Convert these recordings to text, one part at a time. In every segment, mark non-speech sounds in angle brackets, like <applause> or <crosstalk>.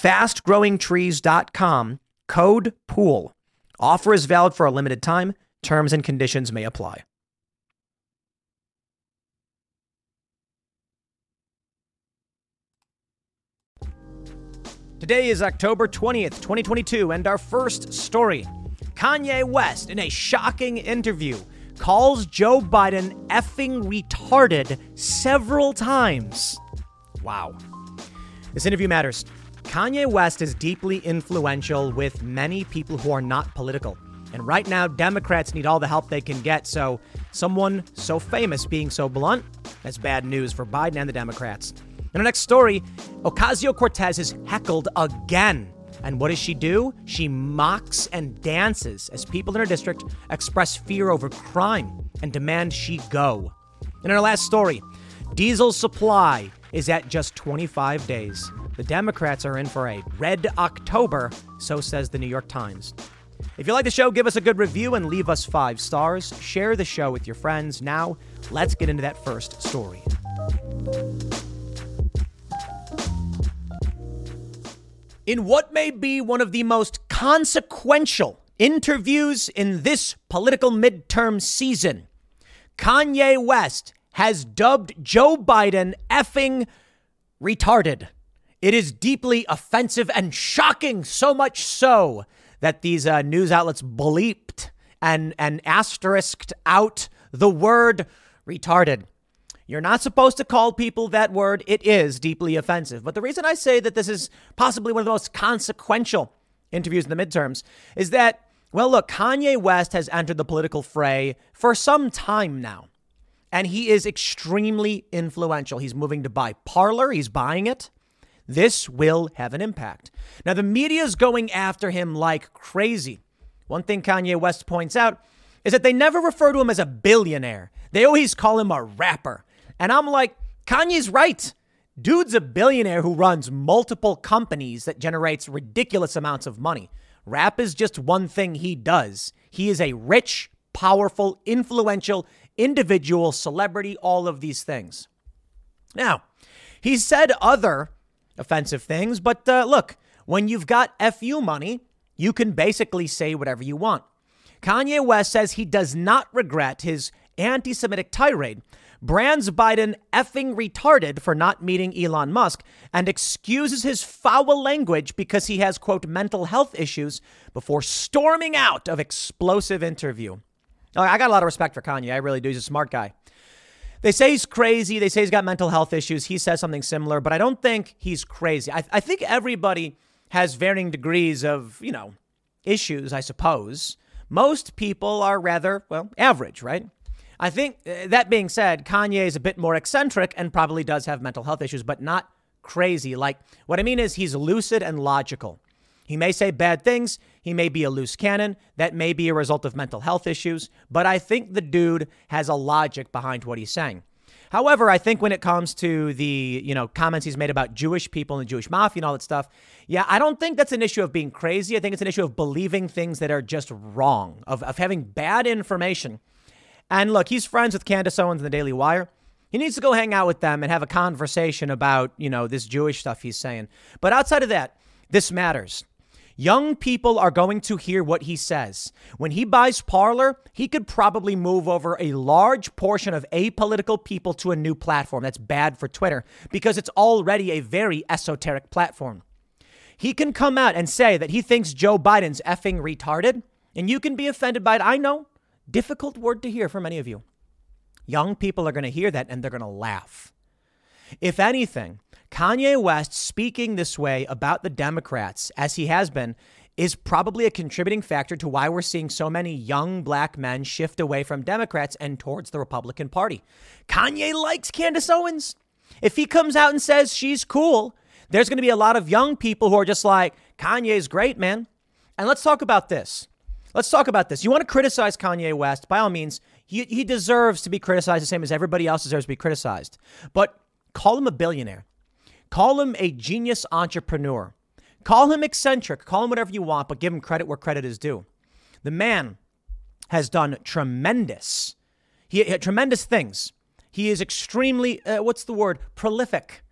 fastgrowingtrees.com, code POOL. Offer is valid for a limited time. Terms and conditions may apply. Today is October 20th, 2022, and our first story Kanye West, in a shocking interview, calls Joe Biden effing retarded several times. Wow. This interview matters. Kanye West is deeply influential with many people who are not political. And right now, Democrats need all the help they can get. So, someone so famous being so blunt, that's bad news for Biden and the Democrats. In our next story, Ocasio Cortez is heckled again. And what does she do? She mocks and dances as people in her district express fear over crime and demand she go. In our last story, diesel supply is at just 25 days. The Democrats are in for a red October, so says the New York Times. If you like the show, give us a good review and leave us five stars. Share the show with your friends. Now, let's get into that first story. In what may be one of the most consequential interviews in this political midterm season, Kanye West has dubbed Joe Biden effing retarded. It is deeply offensive and shocking, so much so that these uh, news outlets bleeped and, and asterisked out the word retarded. You're not supposed to call people that word. It is deeply offensive. But the reason I say that this is possibly one of the most consequential interviews in the midterms is that, well, look, Kanye West has entered the political fray for some time now. And he is extremely influential. He's moving to buy Parler, he's buying it. This will have an impact. Now, the media is going after him like crazy. One thing Kanye West points out is that they never refer to him as a billionaire, they always call him a rapper. And I'm like, Kanye's right. Dude's a billionaire who runs multiple companies that generates ridiculous amounts of money. Rap is just one thing he does. He is a rich, powerful, influential individual, celebrity, all of these things. Now, he said other offensive things. But uh, look, when you've got FU money, you can basically say whatever you want. Kanye West says he does not regret his anti Semitic tirade, brands Biden effing retarded for not meeting Elon Musk, and excuses his foul language because he has, quote, mental health issues before storming out of explosive interview. I got a lot of respect for Kanye. I really do. He's a smart guy. They say he's crazy. They say he's got mental health issues. He says something similar, but I don't think he's crazy. I, I think everybody has varying degrees of, you know, issues, I suppose. Most people are rather, well, average, right? I think uh, that being said, Kanye is a bit more eccentric and probably does have mental health issues, but not crazy. Like, what I mean is he's lucid and logical. He may say bad things. He may be a loose cannon. That may be a result of mental health issues. But I think the dude has a logic behind what he's saying. However, I think when it comes to the, you know, comments he's made about Jewish people and the Jewish mafia and all that stuff, yeah, I don't think that's an issue of being crazy. I think it's an issue of believing things that are just wrong, of, of having bad information. And look, he's friends with Candace Owens and the Daily Wire. He needs to go hang out with them and have a conversation about, you know, this Jewish stuff he's saying. But outside of that, this matters. Young people are going to hear what he says. When he buys Parler, he could probably move over a large portion of apolitical people to a new platform. That's bad for Twitter because it's already a very esoteric platform. He can come out and say that he thinks Joe Biden's effing retarded. And you can be offended by it. I know. Difficult word to hear for many of you. Young people are going to hear that and they're going to laugh. If anything, Kanye West speaking this way about the Democrats, as he has been, is probably a contributing factor to why we're seeing so many young black men shift away from Democrats and towards the Republican Party. Kanye likes Candace Owens. If he comes out and says she's cool, there's going to be a lot of young people who are just like, Kanye's great, man. And let's talk about this. Let's talk about this. You want to criticize Kanye West? By all means, he, he deserves to be criticized the same as everybody else deserves to be criticized. But call him a billionaire. Call him a genius entrepreneur. Call him eccentric, call him whatever you want, but give him credit where credit is due. The man has done tremendous, he had tremendous things. He is extremely, uh, what's the word, prolific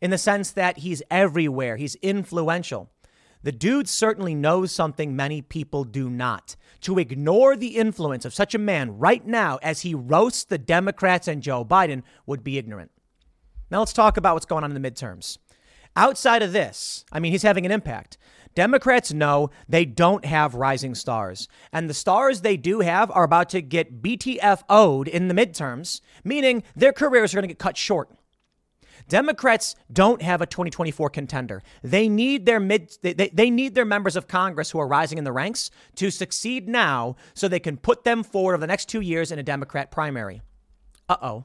in the sense that he's everywhere, he's influential. The dude certainly knows something many people do not. To ignore the influence of such a man right now as he roasts the Democrats and Joe Biden would be ignorant. Now let's talk about what's going on in the midterms. Outside of this, I mean, he's having an impact. Democrats know they don't have rising stars. And the stars they do have are about to get BTFO'd in the midterms, meaning their careers are going to get cut short. Democrats don't have a 2024 contender. They need their mid they, they need their members of Congress who are rising in the ranks to succeed now so they can put them forward over the next 2 years in a Democrat primary. Uh-oh.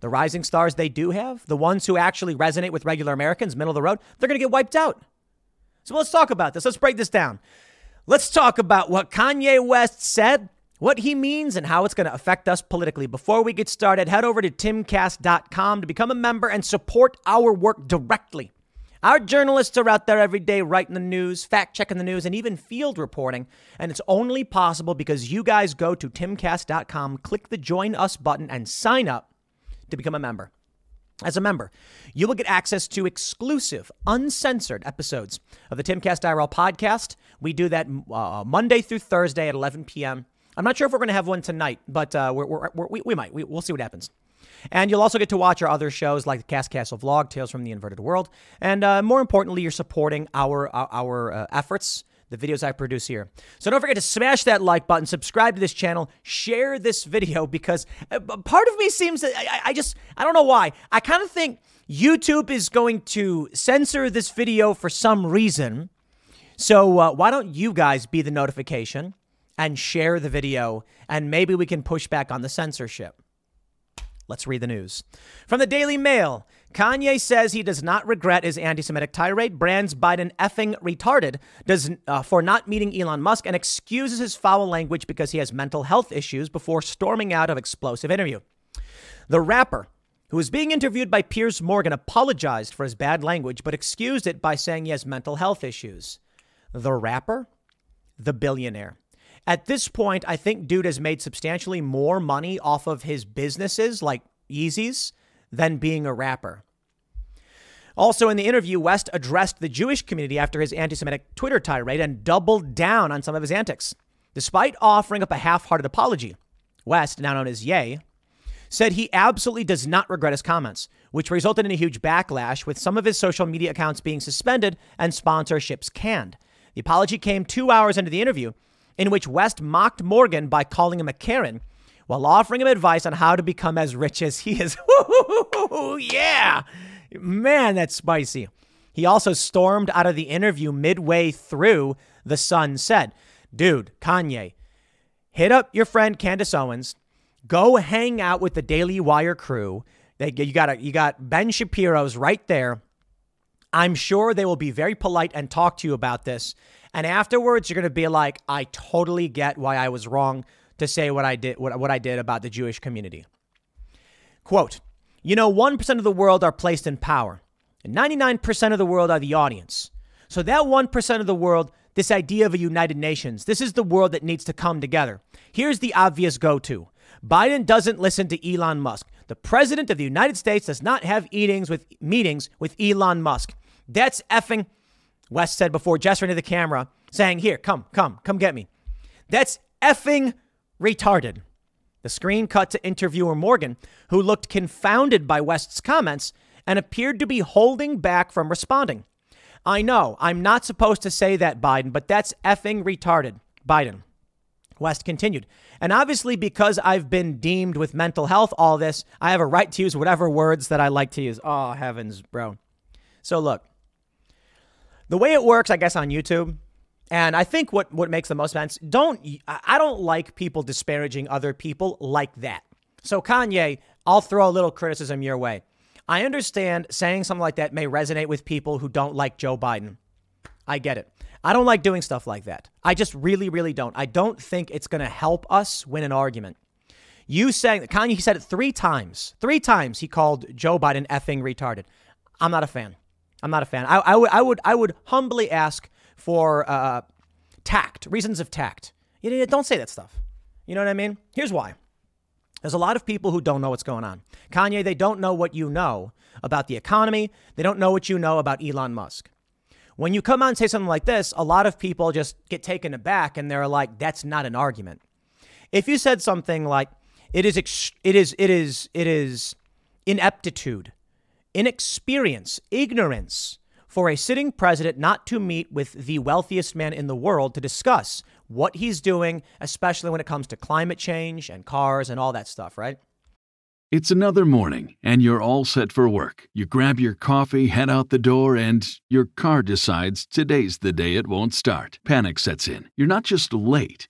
The rising stars they do have, the ones who actually resonate with regular Americans, middle of the road, they're going to get wiped out. So let's talk about this. Let's break this down. Let's talk about what Kanye West said, what he means, and how it's going to affect us politically. Before we get started, head over to timcast.com to become a member and support our work directly. Our journalists are out there every day writing the news, fact checking the news, and even field reporting. And it's only possible because you guys go to timcast.com, click the join us button, and sign up to become a member. As a member, you will get access to exclusive, uncensored episodes of the Timcast IRL podcast. We do that uh, Monday through Thursday at 11 p.m. I'm not sure if we're going to have one tonight, but uh, we're, we're, we're, we we might. We, will see what happens. And you'll also get to watch our other shows like the Cast Castle Vlog, Tales from the Inverted World, and uh, more importantly, you're supporting our our, our uh, efforts the videos I produce here. So don't forget to smash that like button, subscribe to this channel, share this video because uh, part of me seems that I, I just, I don't know why. I kind of think YouTube is going to censor this video for some reason. So uh, why don't you guys be the notification and share the video and maybe we can push back on the censorship. Let's read the news. From the Daily Mail, Kanye says he does not regret his anti Semitic tirade, brands Biden effing retarded does, uh, for not meeting Elon Musk, and excuses his foul language because he has mental health issues before storming out of explosive interview. The rapper, who was being interviewed by Piers Morgan, apologized for his bad language, but excused it by saying he has mental health issues. The rapper? The billionaire. At this point, I think dude has made substantially more money off of his businesses like Yeezys than being a rapper. Also, in the interview, West addressed the Jewish community after his anti Semitic Twitter tirade and doubled down on some of his antics. Despite offering up a half hearted apology, West, now known as Ye, said he absolutely does not regret his comments, which resulted in a huge backlash with some of his social media accounts being suspended and sponsorships canned. The apology came two hours into the interview, in which West mocked Morgan by calling him a Karen while offering him advice on how to become as rich as he is. <laughs> yeah, man, that's spicy. He also stormed out of the interview midway through. The Sun said, Dude, Kanye, hit up your friend Candace Owens, go hang out with the Daily Wire crew. They, you got you got Ben Shapiro's right there. I'm sure they will be very polite and talk to you about this. And afterwards, you're going to be like, I totally get why I was wrong to say what I did what, what I did about the Jewish community. Quote, you know, 1% of the world are placed in power, and 99% of the world are the audience. So that 1% of the world, this idea of a United Nations, this is the world that needs to come together. Here's the obvious go-to. Biden doesn't listen to Elon Musk. The president of the United States does not have meetings with meetings with Elon Musk. That's effing West said before, gesturing to the camera, saying, Here, come, come, come get me. That's effing retarded. The screen cut to interviewer Morgan, who looked confounded by West's comments and appeared to be holding back from responding. I know, I'm not supposed to say that, Biden, but that's effing retarded. Biden. West continued. And obviously, because I've been deemed with mental health, all this, I have a right to use whatever words that I like to use. Oh, heavens, bro. So, look, the way it works, I guess, on YouTube, and I think what, what makes the most sense, don't, I don't like people disparaging other people like that. So, Kanye, I'll throw a little criticism your way. I understand saying something like that may resonate with people who don't like Joe Biden. I get it. I don't like doing stuff like that. I just really, really don't. I don't think it's going to help us win an argument. You saying Kanye he said it three times. Three times he called Joe Biden effing retarded. I'm not a fan. I'm not a fan. I, I would, I would, I would humbly ask for uh, tact, reasons of tact. You don't say that stuff. You know what I mean? Here's why. There's a lot of people who don't know what's going on. Kanye, they don't know what you know about the economy. They don't know what you know about Elon Musk. When you come on and say something like this, a lot of people just get taken aback and they're like, that's not an argument. If you said something like, it is, ex- it is, it is, it is ineptitude, inexperience, ignorance for a sitting president not to meet with the wealthiest man in the world to discuss what he's doing, especially when it comes to climate change and cars and all that stuff, right? It's another morning, and you're all set for work. You grab your coffee, head out the door, and your car decides today's the day it won't start. Panic sets in. You're not just late,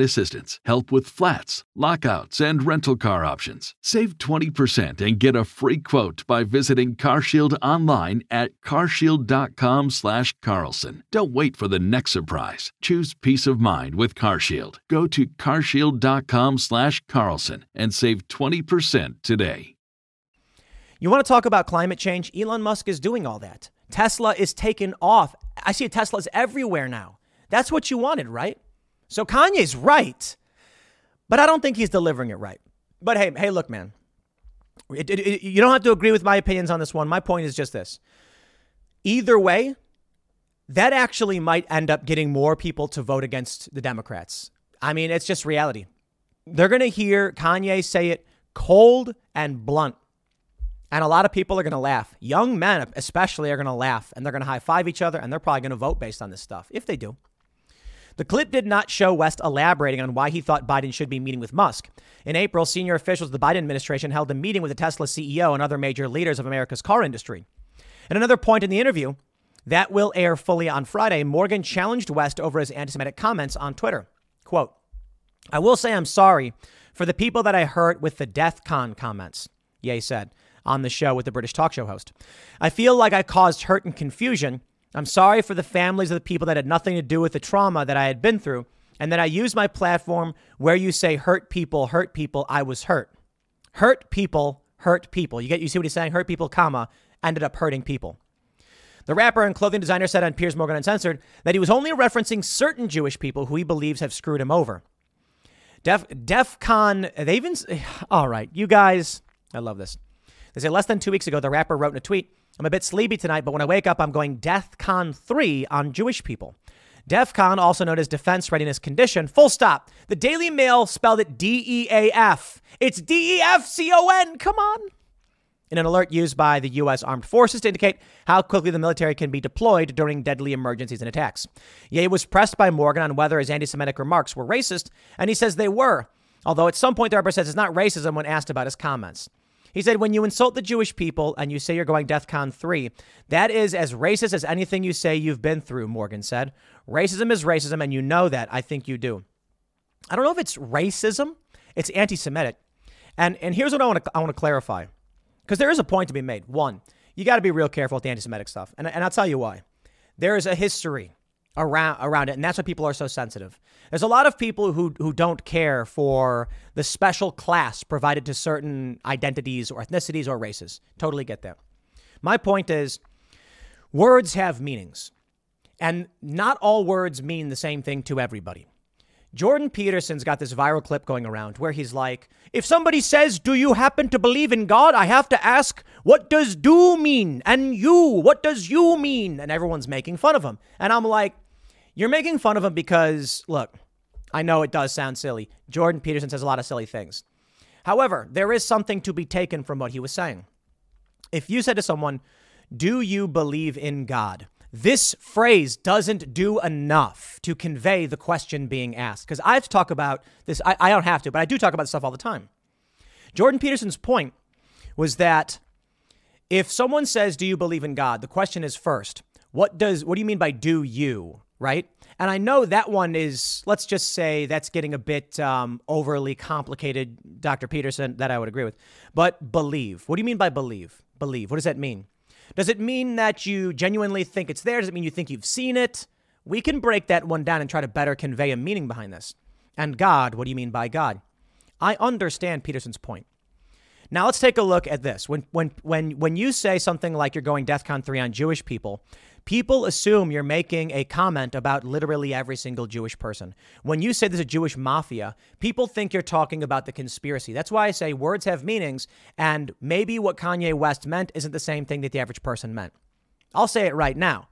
assistance, help with flats, lockouts, and rental car options. Save 20% and get a free quote by visiting CarShield online at carshield.com/carlson. Don't wait for the next surprise. Choose peace of mind with CarShield. Go to carshield.com/carlson and save 20% today. You want to talk about climate change? Elon Musk is doing all that. Tesla is taken off. I see Teslas everywhere now. That's what you wanted, right? So Kanye's right, but I don't think he's delivering it right. But hey, hey, look, man, it, it, it, you don't have to agree with my opinions on this one. My point is just this. Either way, that actually might end up getting more people to vote against the Democrats. I mean, it's just reality. They're going to hear Kanye say it cold and blunt. And a lot of people are going to laugh. Young men, especially, are going to laugh and they're going to high five each other and they're probably going to vote based on this stuff if they do. The clip did not show West elaborating on why he thought Biden should be meeting with Musk. In April, senior officials of the Biden administration held a meeting with the Tesla CEO and other major leaders of America's car industry. At another point in the interview, that will air fully on Friday, Morgan challenged West over his anti Semitic comments on Twitter. Quote, I will say I'm sorry for the people that I hurt with the Death Con comments, Ye said on the show with the British talk show host. I feel like I caused hurt and confusion I'm sorry for the families of the people that had nothing to do with the trauma that I had been through, and that I used my platform where you say hurt people, hurt people, I was hurt. Hurt people, hurt people. You get you see what he's saying? Hurt people, comma, ended up hurting people. The rapper and clothing designer said on Piers Morgan Uncensored that he was only referencing certain Jewish people who he believes have screwed him over. Def DEF CON, they even <sighs> all right, you guys, I love this. They say less than two weeks ago, the rapper wrote in a tweet, I'm a bit sleepy tonight, but when I wake up, I'm going DEF CON 3 on Jewish people. DEF CON, also known as Defense Readiness Condition, full stop. The Daily Mail spelled it D E A F. It's D E F C O N. Come on. In an alert used by the U.S. Armed Forces to indicate how quickly the military can be deployed during deadly emergencies and attacks. Ye was pressed by Morgan on whether his anti Semitic remarks were racist, and he says they were, although at some point the rapper says it's not racism when asked about his comments. He said, when you insult the Jewish people and you say you're going DEF CON 3, that is as racist as anything you say you've been through, Morgan said. Racism is racism, and you know that. I think you do. I don't know if it's racism, it's anti Semitic. And, and here's what I want to I want to clarify because there is a point to be made. One, you got to be real careful with the anti Semitic stuff. And, and I'll tell you why. There is a history around around it, and that's why people are so sensitive. There's a lot of people who who don't care for the special class provided to certain identities or ethnicities or races. Totally get that. My point is, words have meanings, and not all words mean the same thing to everybody. Jordan Peterson's got this viral clip going around where he's like, if somebody says, Do you happen to believe in God? I have to ask, What does do mean? And you, what does you mean? And everyone's making fun of him. And I'm like, You're making fun of him because, look, I know it does sound silly. Jordan Peterson says a lot of silly things. However, there is something to be taken from what he was saying. If you said to someone, Do you believe in God? This phrase doesn't do enough to convey the question being asked. Because I have to talk about this. I, I don't have to, but I do talk about this stuff all the time. Jordan Peterson's point was that if someone says, Do you believe in God? the question is first, what does what do you mean by do you? Right? And I know that one is, let's just say that's getting a bit um, overly complicated, Dr. Peterson, that I would agree with. But believe. What do you mean by believe? Believe. What does that mean? Does it mean that you genuinely think it's there? Does it mean you think you've seen it? We can break that one down and try to better convey a meaning behind this. And God, what do you mean by God? I understand Peterson's point. Now let's take a look at this. When when when when you say something like you're going DEFCON 3 on Jewish people, people assume you're making a comment about literally every single Jewish person. When you say there's a Jewish mafia, people think you're talking about the conspiracy. That's why I say words have meanings, and maybe what Kanye West meant isn't the same thing that the average person meant. I'll say it right now.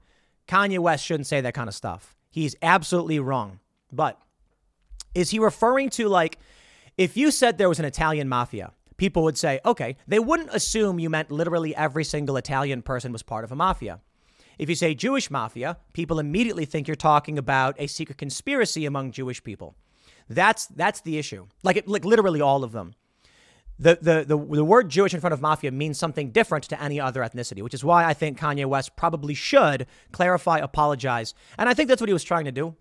Kanye West shouldn't say that kind of stuff. He's absolutely wrong. But is he referring to like if you said there was an Italian mafia, people would say, okay, they wouldn't assume you meant literally every single Italian person was part of a mafia. If you say Jewish mafia, people immediately think you're talking about a secret conspiracy among Jewish people. That's that's the issue. Like it, like literally all of them. The, the, the, the word Jewish in front of mafia means something different to any other ethnicity, which is why I think Kanye West probably should clarify, apologize. And I think that's what he was trying to do.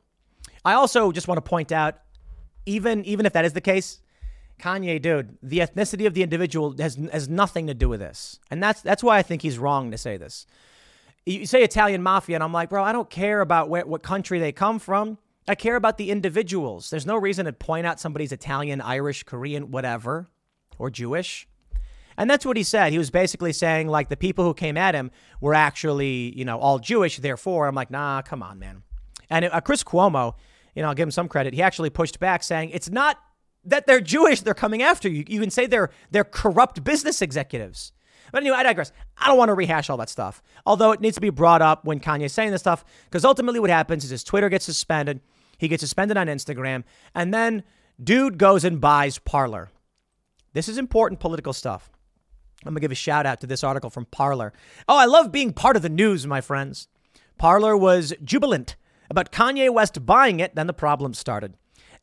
I also just want to point out, even, even if that is the case, Kanye, dude, the ethnicity of the individual has, has nothing to do with this. And that's, that's why I think he's wrong to say this. You say Italian mafia, and I'm like, bro, I don't care about where, what country they come from. I care about the individuals. There's no reason to point out somebody's Italian, Irish, Korean, whatever, or Jewish. And that's what he said. He was basically saying, like, the people who came at him were actually, you know, all Jewish. Therefore, I'm like, nah, come on, man. And uh, Chris Cuomo, you know, I'll give him some credit. He actually pushed back, saying it's not that they're Jewish; they're coming after you. You can say they're they're corrupt business executives. But anyway, I digress. I don't want to rehash all that stuff. Although it needs to be brought up when Kanye's saying this stuff, because ultimately what happens is his Twitter gets suspended, he gets suspended on Instagram, and then dude goes and buys Parler. This is important political stuff. I'm going to give a shout out to this article from Parler. Oh, I love being part of the news, my friends. Parler was jubilant about Kanye West buying it, then the problem started.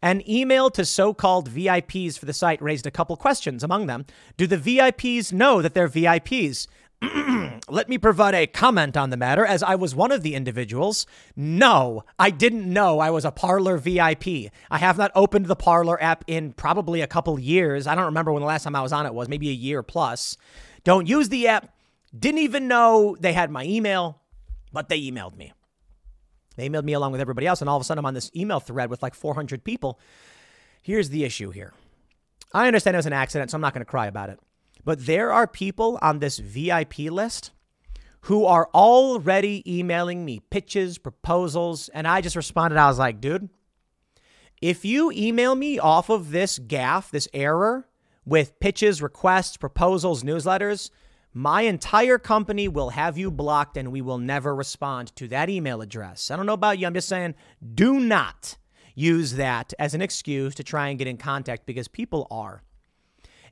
An email to so called VIPs for the site raised a couple questions. Among them, do the VIPs know that they're VIPs? <clears throat> Let me provide a comment on the matter as I was one of the individuals. No, I didn't know I was a Parler VIP. I have not opened the Parler app in probably a couple years. I don't remember when the last time I was on it was, maybe a year plus. Don't use the app. Didn't even know they had my email, but they emailed me. They emailed me along with everybody else, and all of a sudden I'm on this email thread with like 400 people. Here's the issue here. I understand it was an accident, so I'm not going to cry about it. But there are people on this VIP list who are already emailing me pitches, proposals, and I just responded. I was like, dude, if you email me off of this gaff, this error with pitches, requests, proposals, newsletters, my entire company will have you blocked and we will never respond to that email address. I don't know about you. I'm just saying, do not use that as an excuse to try and get in contact because people are.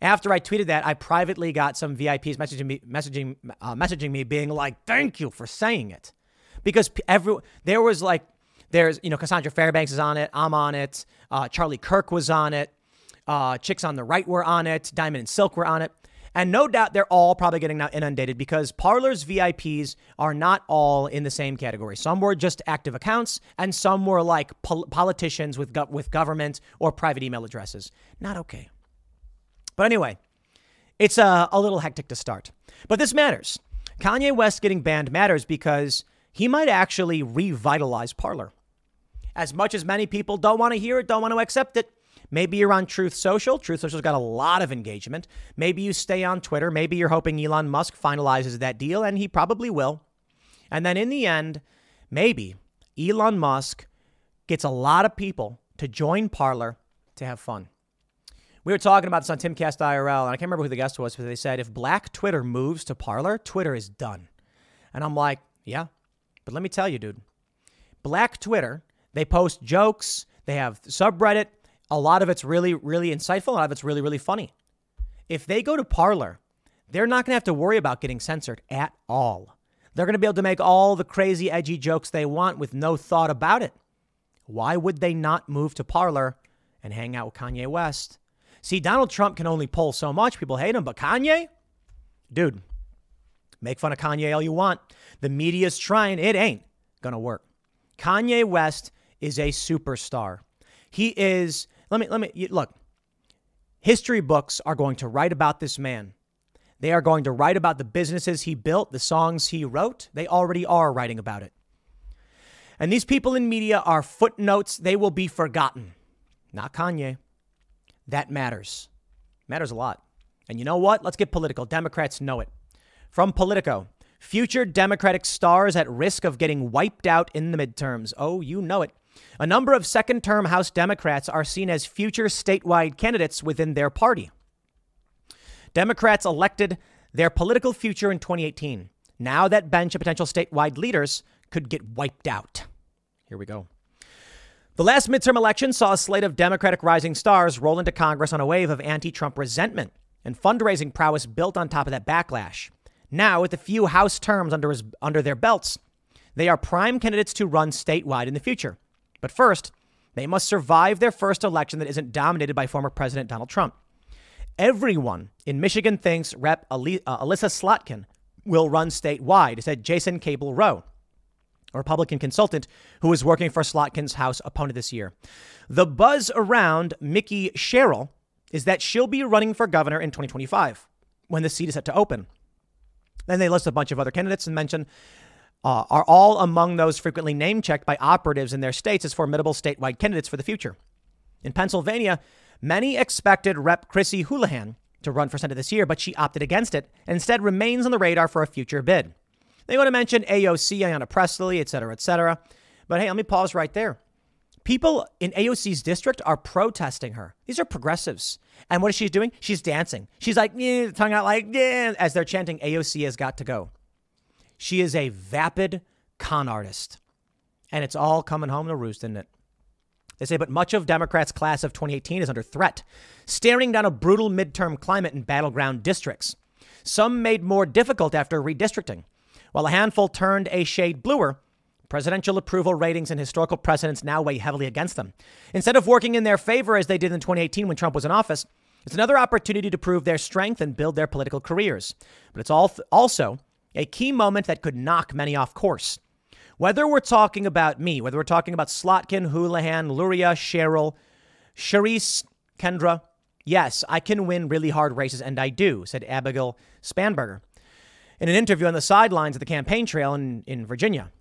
After I tweeted that, I privately got some VIPs messaging me, messaging, uh, messaging me, being like, "Thank you for saying it," because every there was like, there's you know Cassandra Fairbanks is on it, I'm on it, uh, Charlie Kirk was on it, uh, chicks on the right were on it, Diamond and Silk were on it. And no doubt they're all probably getting inundated because Parler's VIPs are not all in the same category. Some were just active accounts, and some were like pol- politicians with, go- with government or private email addresses. Not okay. But anyway, it's a, a little hectic to start. But this matters. Kanye West getting banned matters because he might actually revitalize Parler. As much as many people don't want to hear it, don't want to accept it, Maybe you're on Truth Social. Truth Social's got a lot of engagement. Maybe you stay on Twitter. Maybe you're hoping Elon Musk finalizes that deal, and he probably will. And then in the end, maybe Elon Musk gets a lot of people to join Parler to have fun. We were talking about this on Timcast IRL, and I can't remember who the guest was, but they said if Black Twitter moves to Parler, Twitter is done. And I'm like, yeah, but let me tell you, dude, Black Twitter, they post jokes, they have subreddit. A lot of it's really, really insightful. A lot of it's really, really funny. If they go to Parler, they're not going to have to worry about getting censored at all. They're going to be able to make all the crazy, edgy jokes they want with no thought about it. Why would they not move to Parler and hang out with Kanye West? See, Donald Trump can only pull so much. People hate him, but Kanye? Dude, make fun of Kanye all you want. The media's trying. It ain't going to work. Kanye West is a superstar. He is, let me, let me, look, history books are going to write about this man. They are going to write about the businesses he built, the songs he wrote. They already are writing about it. And these people in media are footnotes. They will be forgotten. Not Kanye. That matters. Matters a lot. And you know what? Let's get political. Democrats know it. From Politico Future Democratic stars at risk of getting wiped out in the midterms. Oh, you know it. A number of second term House Democrats are seen as future statewide candidates within their party. Democrats elected their political future in 2018. Now that bench of potential statewide leaders could get wiped out. Here we go. The last midterm election saw a slate of Democratic rising stars roll into Congress on a wave of anti Trump resentment and fundraising prowess built on top of that backlash. Now, with a few House terms under, his, under their belts, they are prime candidates to run statewide in the future. But first, they must survive their first election that isn't dominated by former President Donald Trump. Everyone in Michigan thinks Rep. Uh, Elissa Slotkin will run statewide, said Jason Cabel Roe a Republican consultant who was working for Slotkin's House opponent this year. The buzz around Mikie Sherrill is that she'll be running for governor in 2025 when the seat is set to open. Then they list a bunch of other candidates and mention uh, are all among those frequently name checked by operatives in their states as formidable statewide candidates for the future. In Pennsylvania, many expected Rep. Chrissy Houlihan to run for Senate this year, but she opted against it and instead remains on the radar for a future bid. They want to mention AOC, Ayanna Pressley, et cetera, et cetera. But hey, let me pause right there. People in AOC's district are protesting her. These are progressives. And what is she doing? She's dancing. She's like, yeah, tongue out like, yeah, as they're chanting, AOC has got to go. She is a vapid con artist. And it's all coming home to roost, isn't it? They say, but much of Democrats' class of 2018 is under threat, staring down a brutal midterm climate in battleground districts. Some made more difficult after redistricting. While a handful turned a shade bluer, presidential approval ratings and historical precedents now weigh heavily against them. Instead of working in their favor as they did in 2018 when Trump was in office, it's another opportunity to prove their strength and build their political careers. But it's also a key moment that could knock many off course. Whether we're talking about me, whether we're talking about Slotkin, Houlihan, Luria, Sherrill, Sharice, Kendra, yes, I can win really hard races, and I do, said Abigail Spanberger in an interview on the sidelines of the campaign trail in, in Virginia.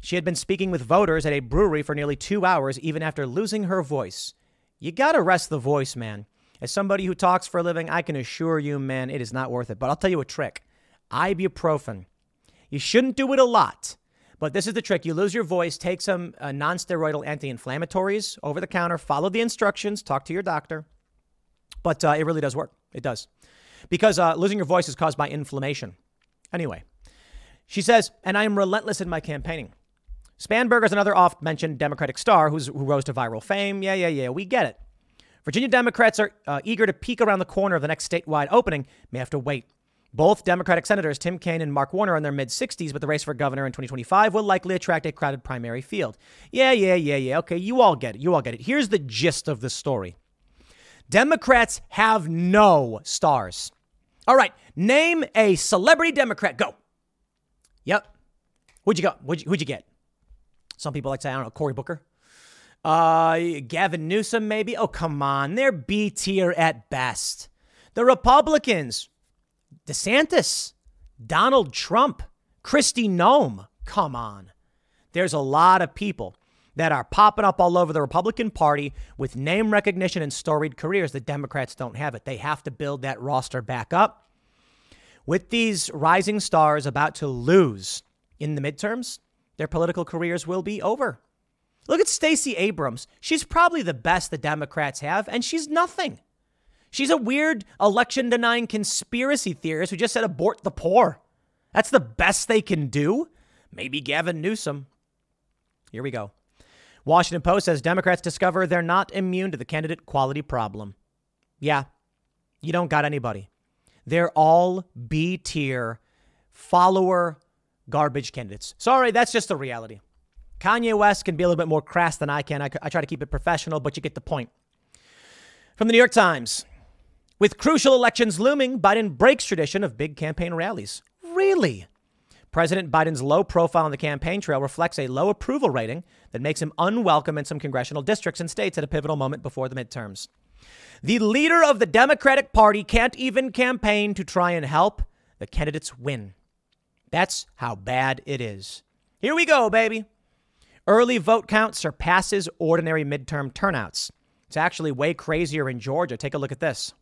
She had been speaking with voters at a brewery for nearly two hours, even after losing her voice. You gotta rest the voice, man. As somebody who talks for a living, I can assure you, man, it is not worth it. But I'll tell you a trick ibuprofen. You shouldn't do it a lot, but this is the trick. You lose your voice, take some uh, non steroidal anti inflammatories over the counter, follow the instructions, talk to your doctor. But uh, it really does work. It does. Because uh, losing your voice is caused by inflammation. Anyway, she says, and I am relentless in my campaigning. Spanberger is another oft mentioned Democratic star who's, who rose to viral fame. Yeah, yeah, yeah, we get it. Virginia Democrats are uh, eager to peek around the corner of the next statewide opening, may have to wait. Both Democratic senators, Tim Kaine and Mark Warner, are in their mid 60s, but the race for governor in 2025 will likely attract a crowded primary field. Yeah, yeah, yeah, yeah. Okay, you all get it. You all get it. Here's the gist of the story Democrats have no stars. All right, name a celebrity Democrat. Go. Yep. Who'd you go? Who'd you, who'd you get? Some people like to say, I don't know, Cory Booker. Uh, Gavin Newsom, maybe. Oh, come on. They're B tier at best. The Republicans, DeSantis, Donald Trump, Kristi Noem. Come on. There's a lot of people that are popping up all over the Republican Party with name recognition and storied careers. The Democrats don't have it. They have to build that roster back up. With these rising stars about to lose in the midterms, their political careers will be over. Look at Stacey Abrams. She's probably the best the Democrats have, and she's nothing. She's a weird election denying conspiracy theorist who just said abort the poor. That's the best they can do. Maybe Gavin Newsom. Here we go. Washington Post says Democrats discover they're not immune to the candidate quality problem. Yeah, you don't got anybody. They're all B tier follower garbage candidates. Sorry, that's just the reality. Kanye West can be a little bit more crass than I can. I, I try to keep it professional, but you get the point. From the New York Times With crucial elections looming, Biden breaks tradition of big campaign rallies. Really? President Biden's low profile on the campaign trail reflects a low approval rating that makes him unwelcome in some congressional districts and states at a pivotal moment before the midterms. The leader of the Democratic Party can't even campaign to try and help the candidates win. That's how bad it is. Here we go, baby. Early vote count surpasses ordinary midterm turnouts. It's actually way crazier in Georgia. Take a look at this.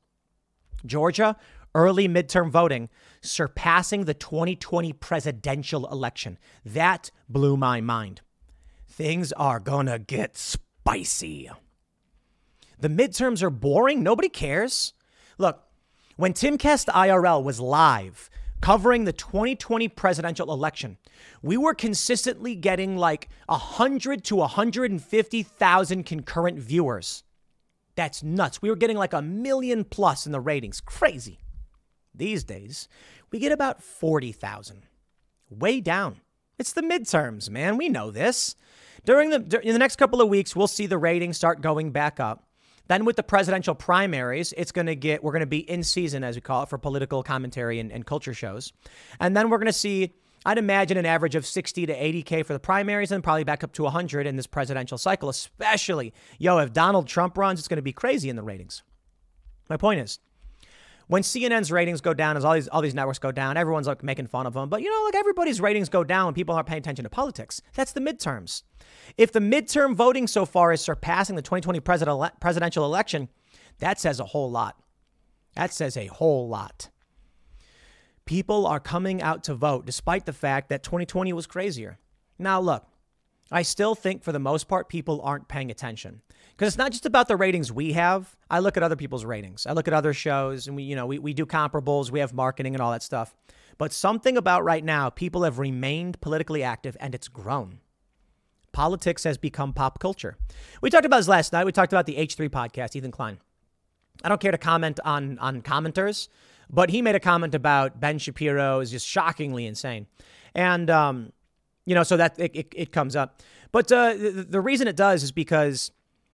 Georgia, early midterm voting surpassing the 2020 presidential election. That blew my mind. Things are gonna get spicy. The midterms are boring. Nobody cares. Look, when Timcast IRL was live covering the 2020 presidential election, we were consistently getting like 100 to 150,000 concurrent viewers. That's nuts. We were getting like a million plus in the ratings. Crazy. These days, we get about 40,000. Way down. It's the midterms, man. We know this. During the in the next couple of weeks, we'll see the ratings start going back up. Then with the presidential primaries, it's going to get, we're going to be in season, as we call it, for political commentary and, and culture shows. And then we're going to see, I'd imagine, an average of 60 to 80K for the primaries and probably back up to 100 in this presidential cycle, especially, yo, if Donald Trump runs, it's going to be crazy in the ratings. My point is, when CNN's ratings go down, as all these all these networks go down, everyone's like making fun of them. But you know, like everybody's ratings go down when people aren't paying attention to politics. That's the midterms. If the midterm voting so far is surpassing the 2020 president, presidential election, that says a whole lot. That says a whole lot. People are coming out to vote despite the fact that 2020 was crazier. Now, look, I still think for the most part, people aren't paying attention because it's not just about the ratings we have. I look at other people's ratings. I look at other shows and we, you know, we, we do comparables, we have marketing and all that stuff. But something about right now, people have remained politically active and it's grown. Politics has become pop culture. We talked about this last night. We talked about the H3 podcast, Ethan Klein. I don't care to comment on on commenters, but he made a comment about Ben Shapiro is just shockingly insane. And um, you know, so that it, it, it comes up. But uh, the, the reason it does is because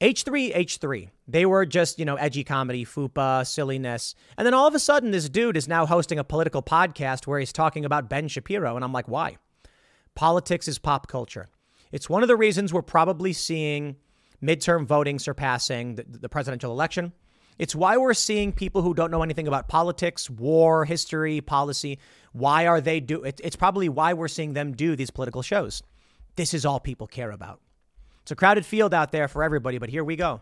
H3, H3. They were just, you know, edgy comedy, fupa, silliness. And then all of a sudden, this dude is now hosting a political podcast where he's talking about Ben Shapiro. And I'm like, why? Politics is pop culture. It's one of the reasons we're probably seeing midterm voting surpassing the, the presidential election. It's why we're seeing people who don't know anything about politics, war, history, policy. Why are they do? It, it's probably why we're seeing them do these political shows. This is all people care about. It's a crowded field out there for everybody, but here we go.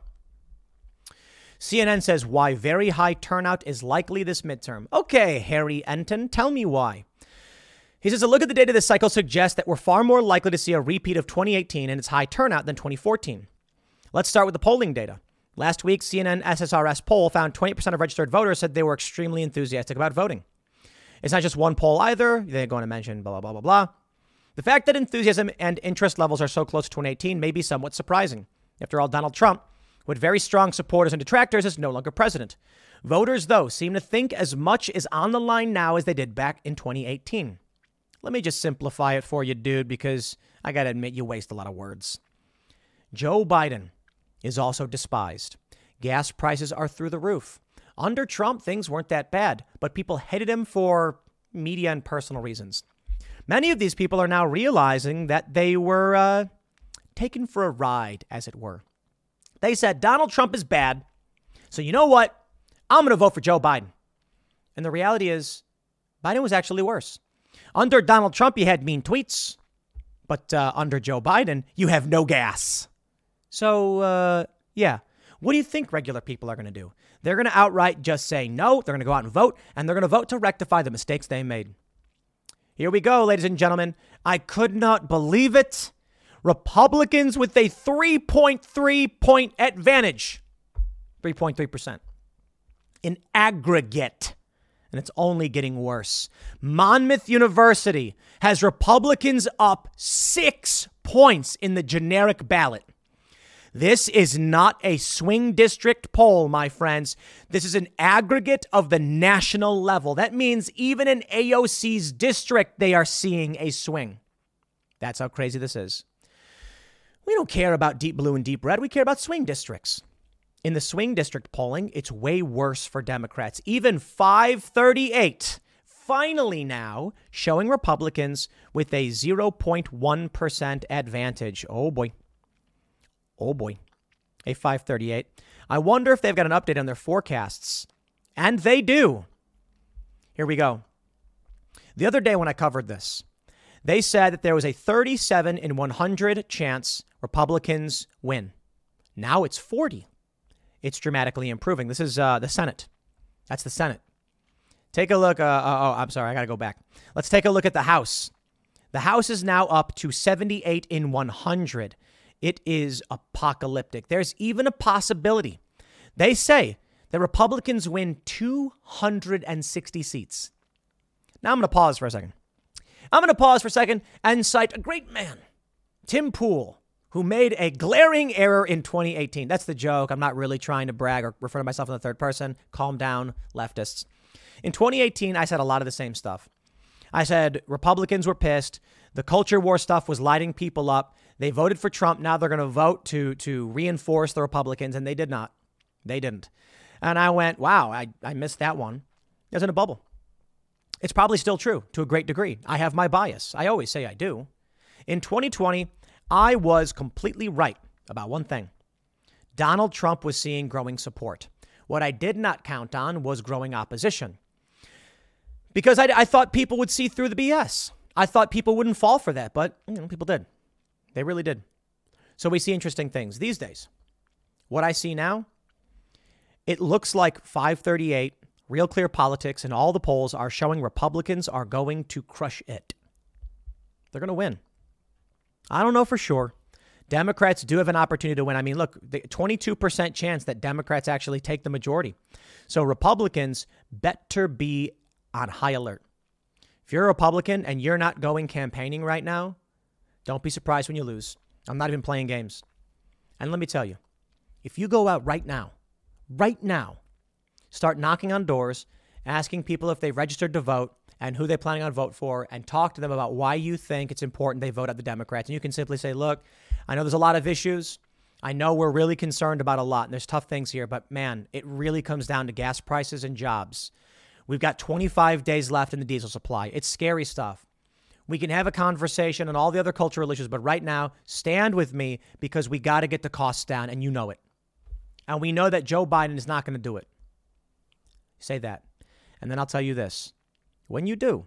CNN says why very high turnout is likely this midterm. Okay, Harry Enten, tell me why. He says a look at the data this cycle suggests that we're far more likely to see a repeat of 2018 and its high turnout than 2014. Let's start with the polling data. Last week, CNN SSRS poll found 20% of registered voters said they were extremely enthusiastic about voting. It's not just one poll either. They're going to mention blah, blah, blah, blah, blah. The fact that enthusiasm and interest levels are so close to 2018 may be somewhat surprising. After all, Donald Trump, with very strong supporters and detractors, is no longer president. Voters, though, seem to think as much is on the line now as they did back in 2018. Let me just simplify it for you, dude, because I gotta admit you waste a lot of words. Joe Biden is also despised. Gas prices are through the roof. Under Trump, things weren't that bad, but people hated him for media and personal reasons. Many of these people are now realizing that they were uh, taken for a ride, as it were. They said Donald Trump is bad, so you know what? I'm going to vote for Joe Biden. And the reality is, Biden was actually worse. Under Donald Trump, you had mean tweets, but uh, under Joe Biden, you have no gas. So, uh, yeah. What do you think regular people are going to do? They're going to outright just say no. They're going to go out and vote, and they're going to vote to rectify the mistakes they made. Here we go, ladies and gentlemen. I could not believe it. Republicans with a 3.3 point advantage. 3.3% in aggregate. And it's only getting worse. Monmouth University has Republicans up six points in the generic ballot. This is not a swing district poll, my friends. This is an aggregate of the national level. That means even in AOC's district, they are seeing a swing. That's how crazy this is. We don't care about deep blue and deep red. We care about swing districts. In the swing district polling, it's way worse for Democrats. Even 538 finally now showing Republicans with a 0.1% advantage. Oh boy. Oh boy. A 538. I wonder if they've got an update on their forecasts. And they do. Here we go. The other day when I covered this, they said that there was a 37 in 100 chance Republicans win. Now it's 40 it's dramatically improving. This is uh, the Senate. That's the Senate. Take a look. Uh, uh, oh, I'm sorry. I got to go back. Let's take a look at the House. The House is now up to 78 in 100. It is apocalyptic. There's even a possibility. They say that Republicans win 260 seats. Now I'm going to pause for a second. I'm going to pause for a second and cite a great man, Tim Pool, who made a glaring error in 2018. That's the joke. I'm not really trying to brag or refer to myself in the third person. Calm down, leftists. In 2018, I said a lot of the same stuff. I said Republicans were pissed. The culture war stuff was lighting people up. They voted for Trump. Now they're going to vote to to reinforce the Republicans, and they did not. They didn't. And I went, wow, I, I missed that one. It was in a bubble. It's probably still true to a great degree. I have my bias. I always say I do. In 2020, I was completely right about one thing Donald Trump was seeing growing support. What I did not count on was growing opposition because I, I thought people would see through the BS. I thought people wouldn't fall for that, but you know, people did. They really did. So we see interesting things these days. What I see now, it looks like 538, Real Clear Politics, and all the polls are showing Republicans are going to crush it. They're going to win. I don't know for sure. Democrats do have an opportunity to win. I mean, look, the 22% chance that Democrats actually take the majority. So Republicans better be on high alert. If you're a Republican and you're not going campaigning right now, don't be surprised when you lose. I'm not even playing games. And let me tell you, if you go out right now, right now, start knocking on doors, asking people if they registered to vote, and who they're planning on vote for and talk to them about why you think it's important they vote out the Democrats. And you can simply say, look, I know there's a lot of issues. I know we're really concerned about a lot, and there's tough things here, but man, it really comes down to gas prices and jobs. We've got 25 days left in the diesel supply. It's scary stuff. We can have a conversation on all the other cultural issues, but right now, stand with me because we got to get the costs down, and you know it. And we know that Joe Biden is not going to do it. Say that. And then I'll tell you this when you do,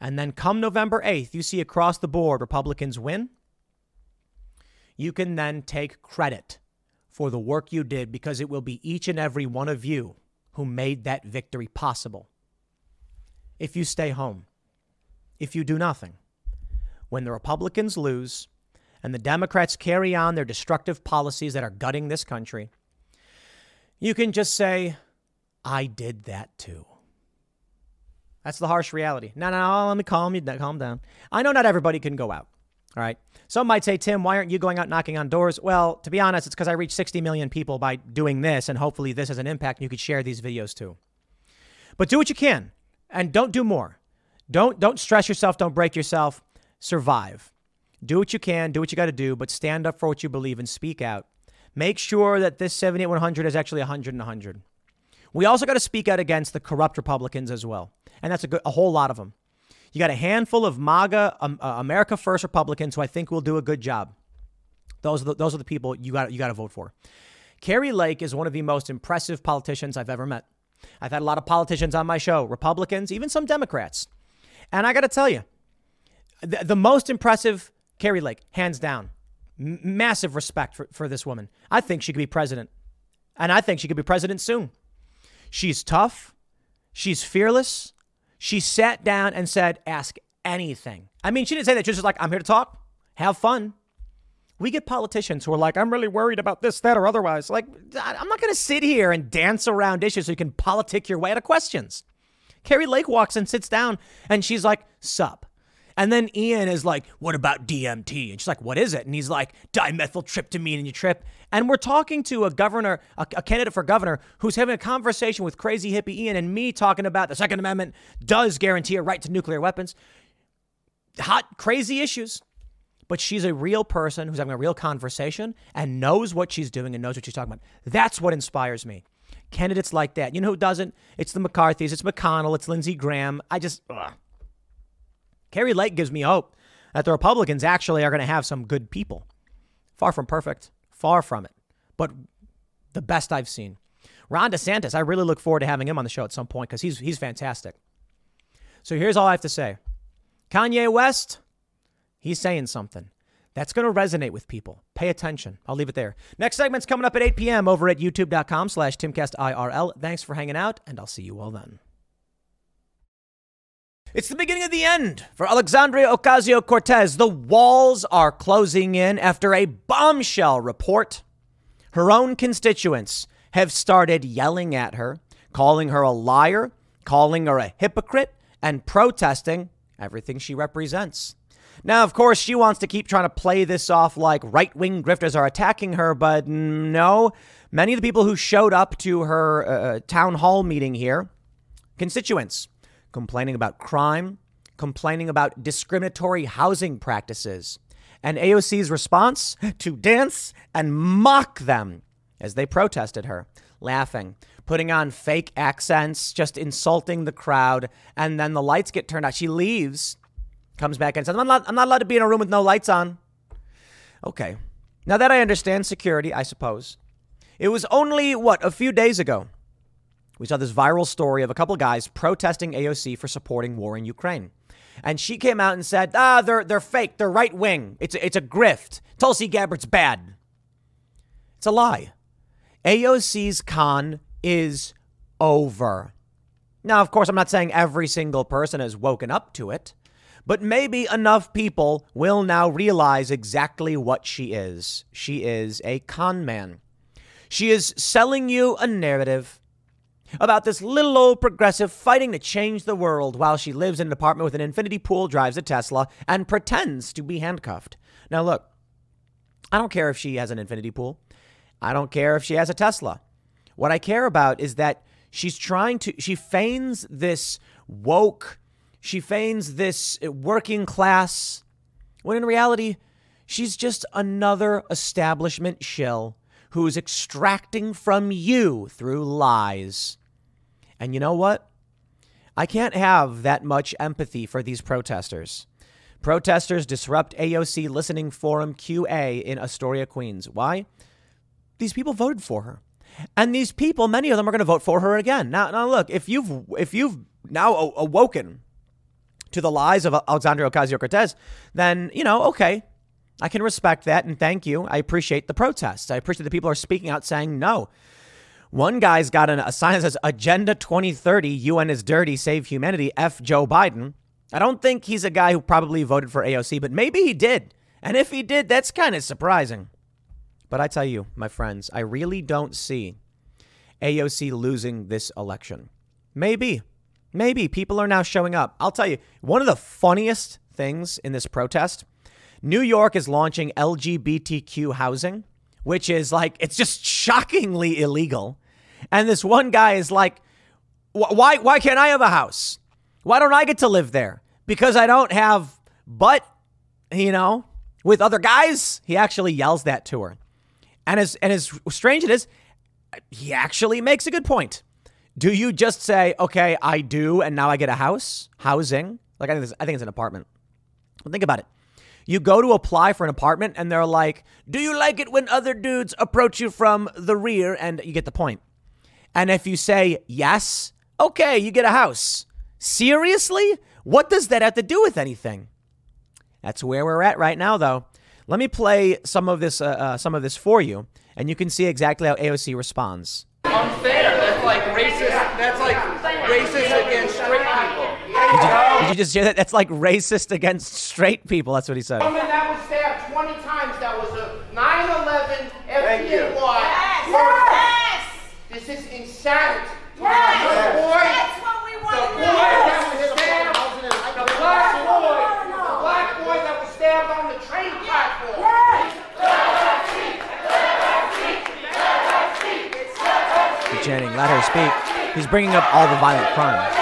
and then come November 8th, you see across the board Republicans win, you can then take credit for the work you did because it will be each and every one of you who made that victory possible. If you stay home, if you do nothing, when the Republicans lose and the Democrats carry on their destructive policies that are gutting this country, you can just say, I did that too. That's the harsh reality. No, no, let me calm you, calm down. I know not everybody can go out. All right. Some might say, Tim, why aren't you going out knocking on doors? Well, to be honest, it's because I reach 60 million people by doing this, and hopefully this has an impact and you could share these videos too. But do what you can and don't do more. Don't don't stress yourself, don't break yourself. Survive. Do what you can, do what you got to do, but stand up for what you believe and speak out. Make sure that this 78 100 is actually 100 and 100. We also got to speak out against the corrupt Republicans as well. And that's a, good, a whole lot of them. You got a handful of MAGA, um, uh, America First Republicans who I think will do a good job. Those are the, those are the people you got you got to vote for. Kari Lake is one of the most impressive politicians I've ever met. I've had a lot of politicians on my show, Republicans, even some Democrats. And I got to tell you, the, the, most impressive, Kari Lake, hands down. M- massive respect for, for this woman. I think she could be president. And I think she could be president soon. She's tough. She's fearless. She sat down and said, ask anything. I mean, she didn't say that. She was just like, I'm here to talk, have fun. We get politicians who are like, I'm really worried about this, that, or otherwise. Like, I'm not going to sit here and dance around issues so you can politic your way out of questions. Kari Lake walks and sits down and she's like, Sup. And then Ian is like, What about DMT? And she's like, What is it? And he's like, Dimethyltryptamine in your trip. And we're talking to a governor, a, a, candidate for governor, who's having a conversation with crazy hippie Ian and me talking about the Second Amendment does guarantee a right to nuclear weapons. Hot, crazy issues. But she's a real person who's having a real conversation and knows what she's doing and knows what she's talking about. That's what inspires me candidates like that. You know who doesn't? It's the McCarthy's, it's McConnell, it's Lindsey Graham. I just, ugh. Kari Lake gives me hope that the Republicans actually are going to have some good people. Far from perfect, far from it, but the best I've seen. Ron DeSantis, I really look forward to having him on the show at some point because he's, he's fantastic. So here's all I have to say Kanye West, he's saying something. That's going to resonate with people. Pay attention. I'll leave it there. Next segment's coming up at 8 p.m. over at youtube.com slash timcastirl. Thanks for hanging out, and I'll see you all then. It's the beginning of the end for Alexandria Ocasio Cortez. The walls are closing in after a bombshell report. Her own constituents have started yelling at her, calling her a liar, calling her a hypocrite, and protesting everything she represents. Now, of course, she wants to keep trying to play this off like right wing grifters are attacking her, but no. Many of the people who showed up to her uh, uh, town hall meeting here, constituents, complaining about crime, complaining about discriminatory housing practices. And AOC's response to dance and mock them as they protested her, laughing, putting on fake accents, just insulting the crowd. And then the lights get turned out. She leaves comes back and says, I'm not, I'm not allowed to be in a room with no lights on. Okay. Now that I understand security, I suppose. It was only, what, a few days ago, we saw this viral story of a couple of guys protesting AOC for supporting war in Ukraine. And she came out and said, ah, they're, they're fake. They're right wing. It's a, it's a grift. Tulsi Gabbard's bad. It's a lie. AOC's con is over. Now, of course, I'm not saying every single person has woken up to it. But maybe enough people will now realize exactly what she is. She is a con man. She is selling you a narrative about this little old progressive fighting to change the world while she lives in an apartment with an infinity pool, drives a Tesla, and pretends to be handcuffed. Now, look, I don't care if she has an infinity pool. I don't care if she has a Tesla. What I care about is that she's trying to, she feigns this woke, she feigns this working class, when in reality, she's just another establishment shill who's extracting from you through lies. And you know what? I can't have that much empathy for these protesters. Protesters disrupt AOC Listening Forum QA in Astoria, Queens. Why? These people voted for her. And these people, many of them are going to vote for her again. Now, now look, if you've if you've now awoken to the lies of Alexandria Ocasio Cortez, then, you know, okay, I can respect that and thank you. I appreciate the protests. I appreciate the people are speaking out saying no. One guy's got an, a sign that says Agenda 2030, UN is dirty, save humanity, F Joe Biden. I don't think he's a guy who probably voted for AOC, but maybe he did. And if he did, that's kind of surprising. But I tell you, my friends, I really don't see AOC losing this election. Maybe. Maybe people are now showing up. I'll tell you, one of the funniest things in this protest New York is launching LGBTQ housing, which is like, it's just shockingly illegal. And this one guy is like, why, why can't I have a house? Why don't I get to live there? Because I don't have butt, you know, with other guys. He actually yells that to her. And as, and as strange it is, he actually makes a good point. Do you just say, okay, I do, and now I get a house, housing? Like I think, I think it's an apartment. Think about it. You go to apply for an apartment, and they're like, "Do you like it when other dudes approach you from the rear?" And you get the point. And if you say yes, okay, you get a house. Seriously? What does that have to do with anything? That's where we're at right now, though. Let me play some of this, uh, uh, some of this for you, and you can see exactly how AOC responds. Unfair. That's like racist. That's like racist against straight people. Did you, did you just hear that? That's like racist against straight people. That's what he said. Woman that was stabbed 20 times. That was a 9/11 Thank you. FDNY. Yes. This is insanity. Yes. The boy, That's what we the want boy to do. that was stabbed, the black boy, the black boy that was stabbed on the train platform. Keep chanting, let her speak. He's bringing up all the violent crimes.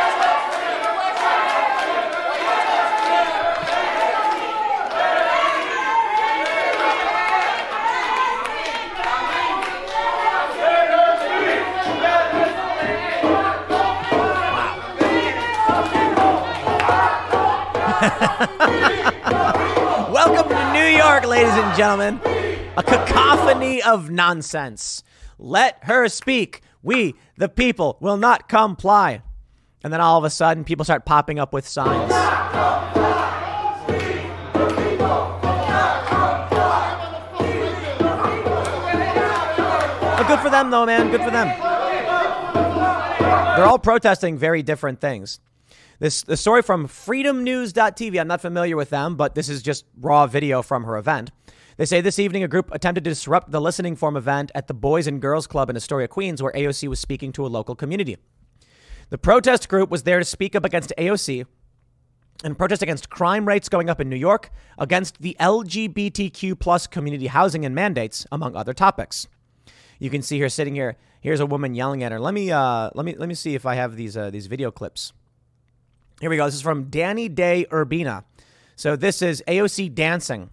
<laughs> Welcome to New York, ladies and gentlemen. A cacophony of nonsense. Let her speak. We, the people, will not comply. And then all of a sudden, people start popping up with signs. Good for them, though, man. Good for them. They're all protesting very different things. This the story from freedomnews.tv. I'm not familiar with them, but this is just raw video from her event. They say this evening a group attempted to disrupt the listening form event at the Boys and Girls Club in Astoria, Queens, where AOC was speaking to a local community. The protest group was there to speak up against AOC and protest against crime rates going up in New York, against the LGBTQ plus community housing and mandates, among other topics. You can see her sitting here. Here's a woman yelling at her. Let me uh, let me let me see if I have these uh, these video clips. Here we go. This is from Danny Day Urbina. So this is AOC dancing.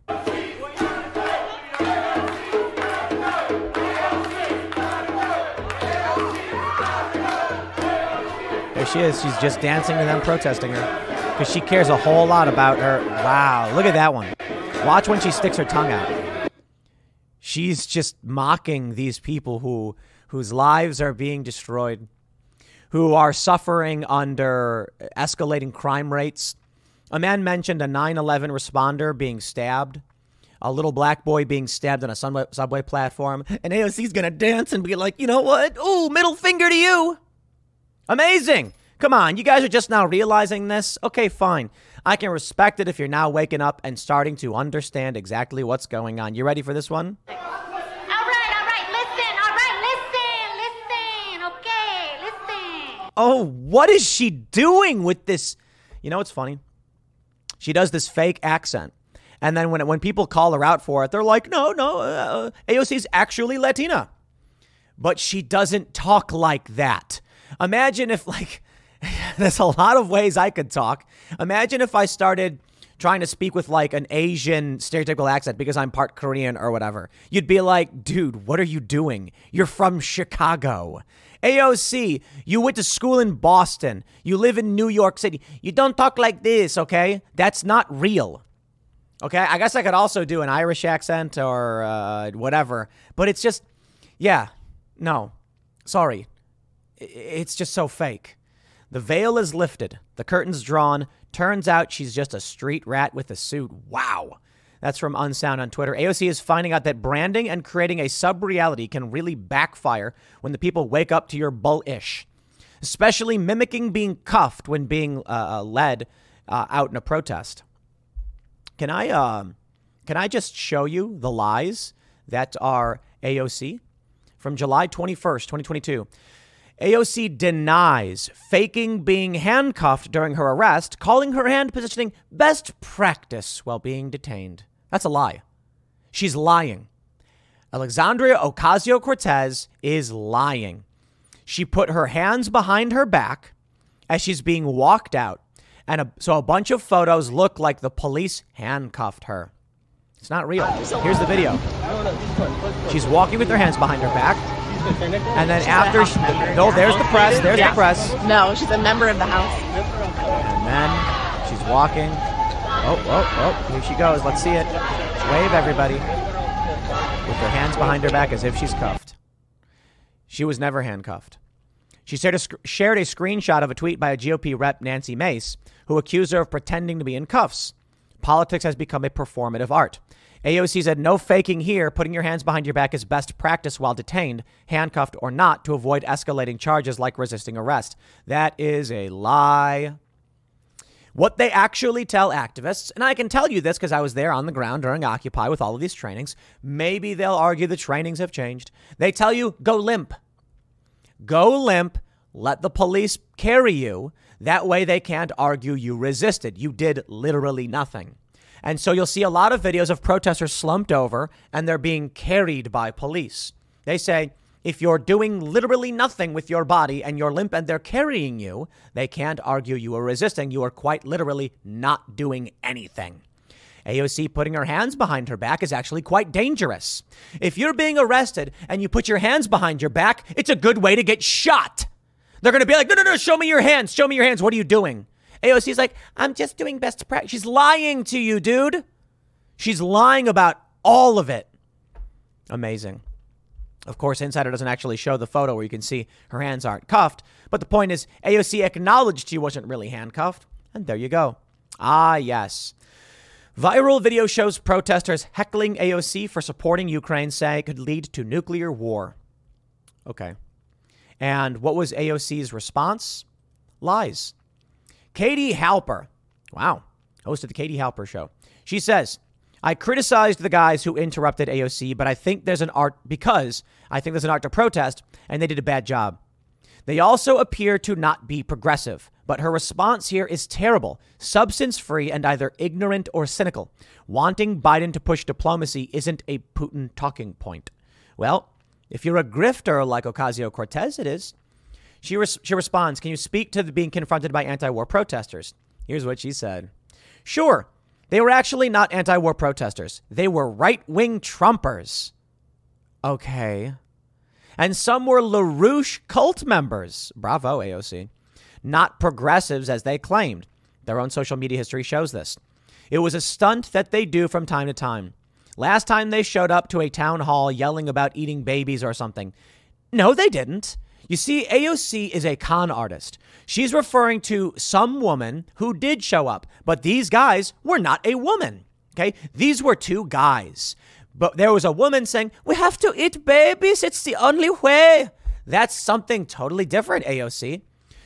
She is. She's just dancing to them, protesting her because she cares a whole lot about her. Wow, look at that one. Watch when she sticks her tongue out. She's just mocking these people who whose lives are being destroyed who are suffering under escalating crime rates. A man mentioned a 9 11 responder being stabbed, a little black boy being stabbed on a subway, subway platform, and AOC's gonna dance and be like, you know what? Ooh, middle finger to you. Amazing. Come on, you guys are just now realizing this? Okay, fine. I can respect it if you're now waking up and starting to understand exactly what's going on. You ready for this one? All right, all right, listen, all right, listen, listen, okay, listen. Oh, what is she doing with this? You know what's funny? She does this fake accent. And then when, when people call her out for it, they're like, no, no, uh, AOC's actually Latina. But she doesn't talk like that. Imagine if, like, <laughs> there's a lot of ways I could talk. Imagine if I started trying to speak with like an Asian stereotypical accent because I'm part Korean or whatever. You'd be like, dude, what are you doing? You're from Chicago. AOC, you went to school in Boston. You live in New York City. You don't talk like this, okay? That's not real. Okay, I guess I could also do an Irish accent or uh, whatever, but it's just, yeah, no, sorry. It's just so fake. The veil is lifted, the curtain's drawn. Turns out she's just a street rat with a suit. Wow. That's from Unsound on Twitter. AOC is finding out that branding and creating a sub reality can really backfire when the people wake up to your bullish, especially mimicking being cuffed when being uh, uh, led uh, out in a protest. Can I um can I just show you the lies that are AOC from July 21st, 2022? AOC denies faking being handcuffed during her arrest, calling her hand positioning best practice while being detained. That's a lie. She's lying. Alexandria Ocasio Cortez is lying. She put her hands behind her back as she's being walked out, and a, so a bunch of photos look like the police handcuffed her. It's not real. Here's the video. She's walking with her hands behind her back. And then after, she, no, there's the press. There's Yeah. the press. No, she's a member of the House. And then she's walking. Oh, oh, oh, here she goes. Let's see it. Wave, everybody. With her hands behind her back as if she's cuffed. She was never handcuffed. She shared a, sc- shared a screenshot of a tweet by a GOP rep, Nancy Mace, who accused her of pretending to be in cuffs. Politics has become a performative art. AOC said, No faking here. Putting your hands behind your back is best practice while detained, handcuffed or not, to avoid escalating charges like resisting arrest. That is a lie. What they actually tell activists, and I can tell you this because I was there on the ground during Occupy with all of these trainings. Maybe they'll argue the trainings have changed. They tell you, go limp. Go limp, let the police carry you. That way they can't argue you resisted. You did literally nothing. And so you'll see a lot of videos of protesters slumped over and they're being carried by police. They say, if you're doing literally nothing with your body and you're limp and they're carrying you, they can't argue you were resisting. You are quite literally not doing anything. AOC putting her hands behind her back is actually quite dangerous. If you're being arrested and you put your hands behind your back, it's a good way to get shot. They're going to be like, no, no, no, show me your hands. Show me your hands. What are you doing? AOC's like, I'm just doing best practice. She's lying to you, dude. She's lying about all of it. Amazing. Of course, Insider doesn't actually show the photo where you can see her hands aren't cuffed. But the point is, AOC acknowledged she wasn't really handcuffed. And there you go. Ah, yes. Viral video shows protesters heckling AOC for supporting Ukraine, say it could lead to nuclear war. Okay. And what was AOC's response? Lies. Katie Halper, wow, host of the Katie Halper show. She says, I criticized the guys who interrupted AOC, but I think there's an art because I think there's an art to protest, and they did a bad job. They also appear to not be progressive, but her response here is terrible, substance free, and either ignorant or cynical. Wanting Biden to push diplomacy isn't a Putin talking point. Well, if you're a grifter like Ocasio Cortez, it is. She, res- she responds, Can you speak to the being confronted by anti war protesters? Here's what she said Sure, they were actually not anti war protesters, they were right wing Trumpers. Okay. And some were LaRouche cult members. Bravo, AOC. Not progressives as they claimed. Their own social media history shows this. It was a stunt that they do from time to time. Last time they showed up to a town hall yelling about eating babies or something. No, they didn't. You see, AOC is a con artist. She's referring to some woman who did show up, but these guys were not a woman. Okay? These were two guys. But there was a woman saying, We have to eat babies. It's the only way. That's something totally different, AOC.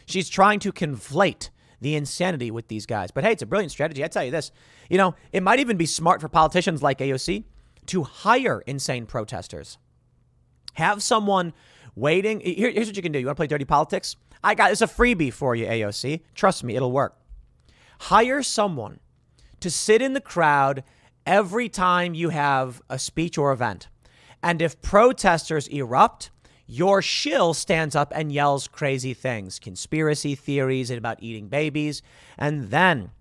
She's trying to conflate the insanity with these guys. But hey, it's a brilliant strategy. I tell you this. You know, it might even be smart for politicians like AOC to hire insane protesters. Have someone waiting. Here, here's what you can do. You want to play dirty politics? I got this a freebie for you, AOC. Trust me, it'll work. Hire someone to sit in the crowd every time you have a speech or event. And if protesters erupt, your shill stands up and yells crazy things, conspiracy theories about eating babies. And then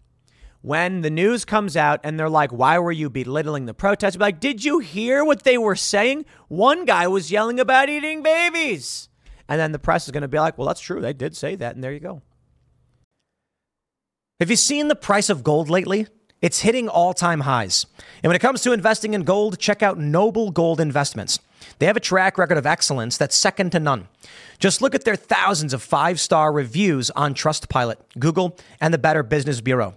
when the news comes out and they're like, why were you belittling the protest? Be like, did you hear what they were saying? One guy was yelling about eating babies. And then the press is going to be like, well, that's true. They did say that. And there you go. Have you seen the price of gold lately? It's hitting all time highs. And when it comes to investing in gold, check out Noble Gold Investments. They have a track record of excellence that's second to none. Just look at their thousands of five star reviews on Trustpilot, Google, and the Better Business Bureau.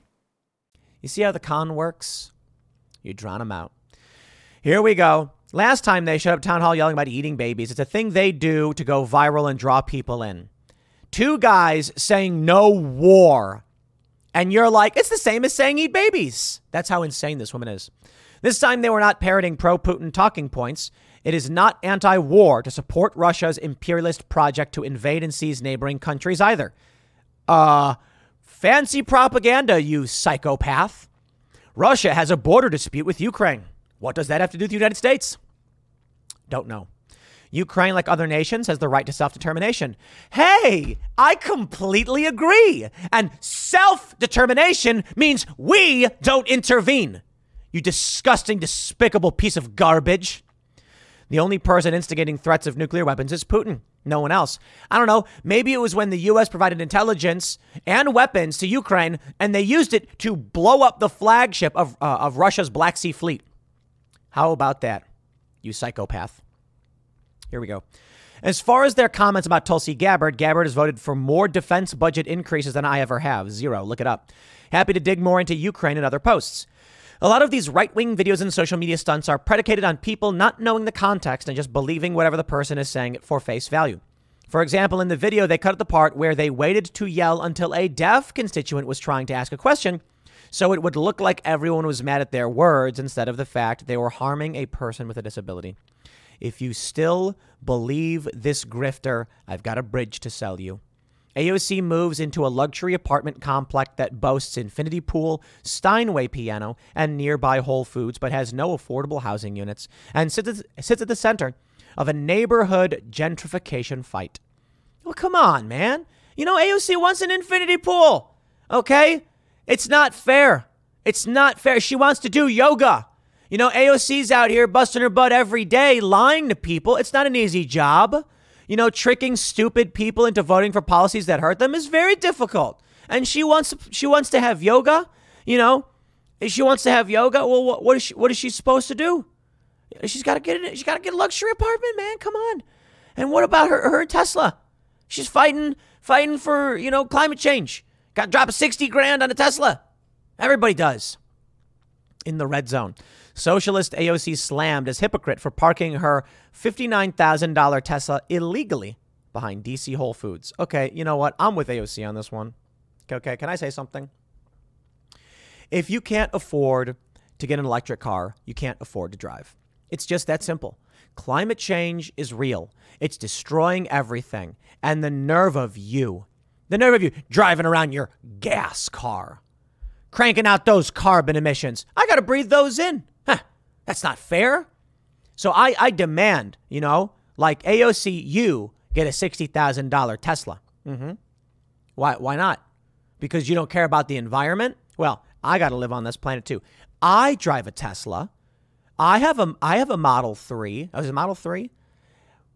You see how the con works? You drown them out. Here we go. Last time they showed up town hall yelling about eating babies. It's a thing they do to go viral and draw people in. Two guys saying no war. And you're like, it's the same as saying eat babies. That's how insane this woman is. This time they were not parroting pro Putin talking points. It is not anti war to support Russia's imperialist project to invade and seize neighboring countries either. Uh, fancy propaganda, you psychopath. Russia has a border dispute with Ukraine. What does that have to do with the United States? Don't know. Ukraine, like other nations, has the right to self determination. Hey, I completely agree. And self determination means we don't intervene. You disgusting, despicable piece of garbage. The only person instigating threats of nuclear weapons is Putin. No one else. I don't know. Maybe it was when the U.S. provided intelligence and weapons to Ukraine and they used it to blow up the flagship of, uh, of Russia's Black Sea Fleet. How about that, you psychopath? Here we go. As far as their comments about Tulsi Gabbard, Gabbard has voted for more defense budget increases than I ever have. Zero. Look it up. Happy to dig more into Ukraine and other posts. A lot of these right wing videos and social media stunts are predicated on people not knowing the context and just believing whatever the person is saying for face value. For example, in the video, they cut the part where they waited to yell until a deaf constituent was trying to ask a question, so it would look like everyone was mad at their words instead of the fact they were harming a person with a disability. If you still believe this grifter, I've got a bridge to sell you. AOC moves into a luxury apartment complex that boasts infinity pool, Steinway piano, and nearby Whole Foods, but has no affordable housing units, and sits at, the center of a neighborhood gentrification fight. Well, come on, man. You know, AOC wants an infinity pool, okay? It's not fair. It's not fair. She wants to do yoga. You know, AOC's out here busting her butt every day, lying to people. It's not an easy job you know, tricking stupid people into voting for policies that hurt them is very difficult. And she wants she wants to have yoga, you know. She wants to have yoga. Well, what, what is she what is she supposed to do? She's got to get it. She's got to get a luxury apartment, man. Come on. And what about her her Tesla? She's fighting fighting for, you know, climate change. Got to drop a 60 grand on a Tesla. Everybody does. In the red zone. Socialist AOC slammed as hypocrite for parking her $59,000 Tesla illegally behind DC Whole Foods. Okay, you know what? I'm with AOC on this one. Okay, can I say something? If you can't afford to get an electric car, you can't afford to drive. It's just that simple. Climate change is real. It's destroying everything. And the nerve of you, the nerve of you driving around your gas car, cranking out those carbon emissions. I got to breathe those in. That's not fair. So I, I demand, you know, like AOC, you get a $60,000 Tesla. Mm-hmm. Why, why not? Because you don't care about the environment? Well, I got to live on this planet too. I drive a Tesla. I have a, I have a Model 3. Oh, is it Model 3?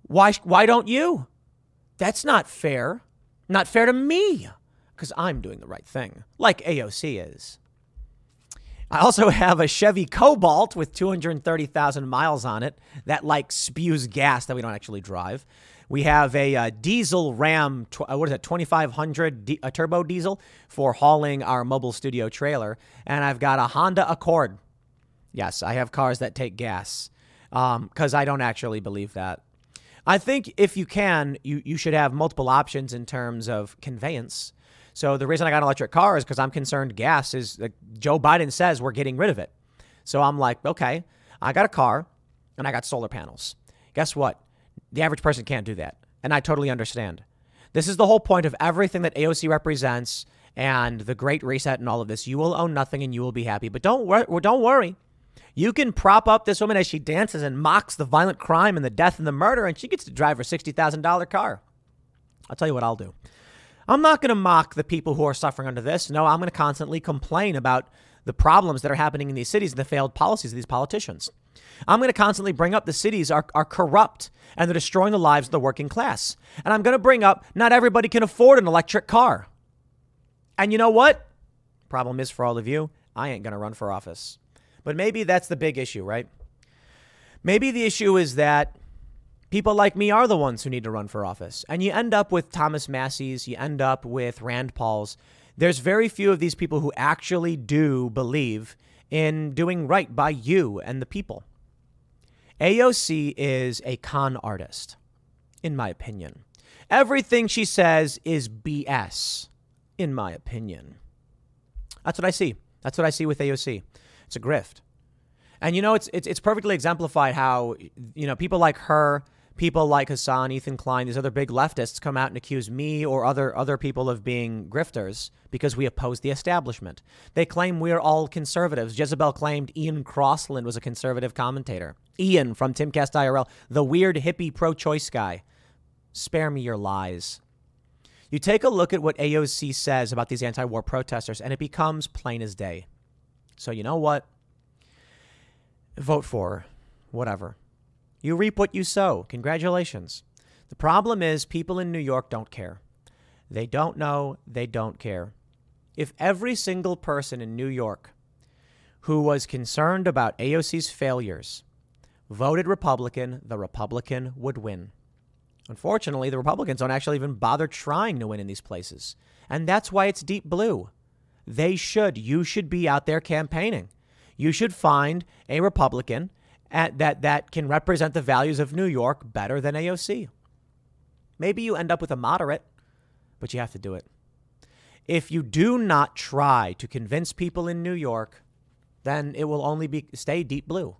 Why, why don't you? That's not fair. Not fair to me because I'm doing the right thing, like AOC is. I also have a Chevy Cobalt with 230,000 miles on it that like spews gas that we don't actually drive. We have a uh, diesel Ram, tw- uh, what is it, 2500 a turbo diesel for hauling our mobile studio trailer. And I've got a Honda Accord. Yes, I have cars that take gas because um, I don't actually believe that. I think if you can, you, you should have multiple options in terms of conveyance. So the reason I got an electric car is because I'm concerned gas is like Joe Biden says we're getting rid of it. So I'm like, okay, I got a car and I got solar panels. Guess what? The average person can't do that. And I totally understand. This is the whole point of everything that AOC represents and the Great Reset and all of this. You will own nothing and you will be happy. But don't wor- don't worry. You can prop up this woman as she dances and mocks the violent crime and the death and the murder, and she gets to drive her $60,000 car. I'll tell you what I'll do. I'm not going to mock the people who are suffering under this. No, I'm going to constantly complain about the problems that are happening in these cities and the failed policies of these politicians. I'm going to constantly bring up the cities are, are corrupt and they're destroying the lives of the working class. And I'm going to bring up not everybody can afford an electric car. And you know what? Problem is for all of you, I ain't going to run for office. But maybe that's the big issue, right? Maybe the issue is that people like me are the ones who need to run for office. And you end up with Thomas Massie's, you end up with Rand Paul's. There's very few of these people who actually do believe in doing right by you and the people. AOC is a con artist, in my opinion. Everything she says is BS, in my opinion. That's what I see. That's what I see with AOC. It's a grift. And you know, it's, it's, it's perfectly exemplified how, you know, people like her, people like Hasan, Ethan Klein, these other big leftists come out and accuse me or other other people of being grifters because we oppose the establishment. They claim we're all conservatives. Jezebel claimed Ian Crossland was a conservative commentator. Ian from Timcast IRL, the weird hippie pro-choice guy. Spare me your lies. You take a look at what AOC says about these anti-war protesters and it becomes plain as day. So you know what? Vote for her. Whatever. You reap what you sow. Congratulations. The problem is people in New York don't care. They don't know, they don't care. If every single person in New York who was concerned about AOC's failures voted Republican, the Republican would win. Unfortunately, the Republicans don't actually even bother trying to win in these places. And that's why it's deep blue. They should. You should be out there campaigning. You should find a Republican at, that, that can represent the values of New York better than AOC. Maybe you end up with a moderate, but you have to do it. If you do not try to convince people in New York, then it will only be stay deep blue.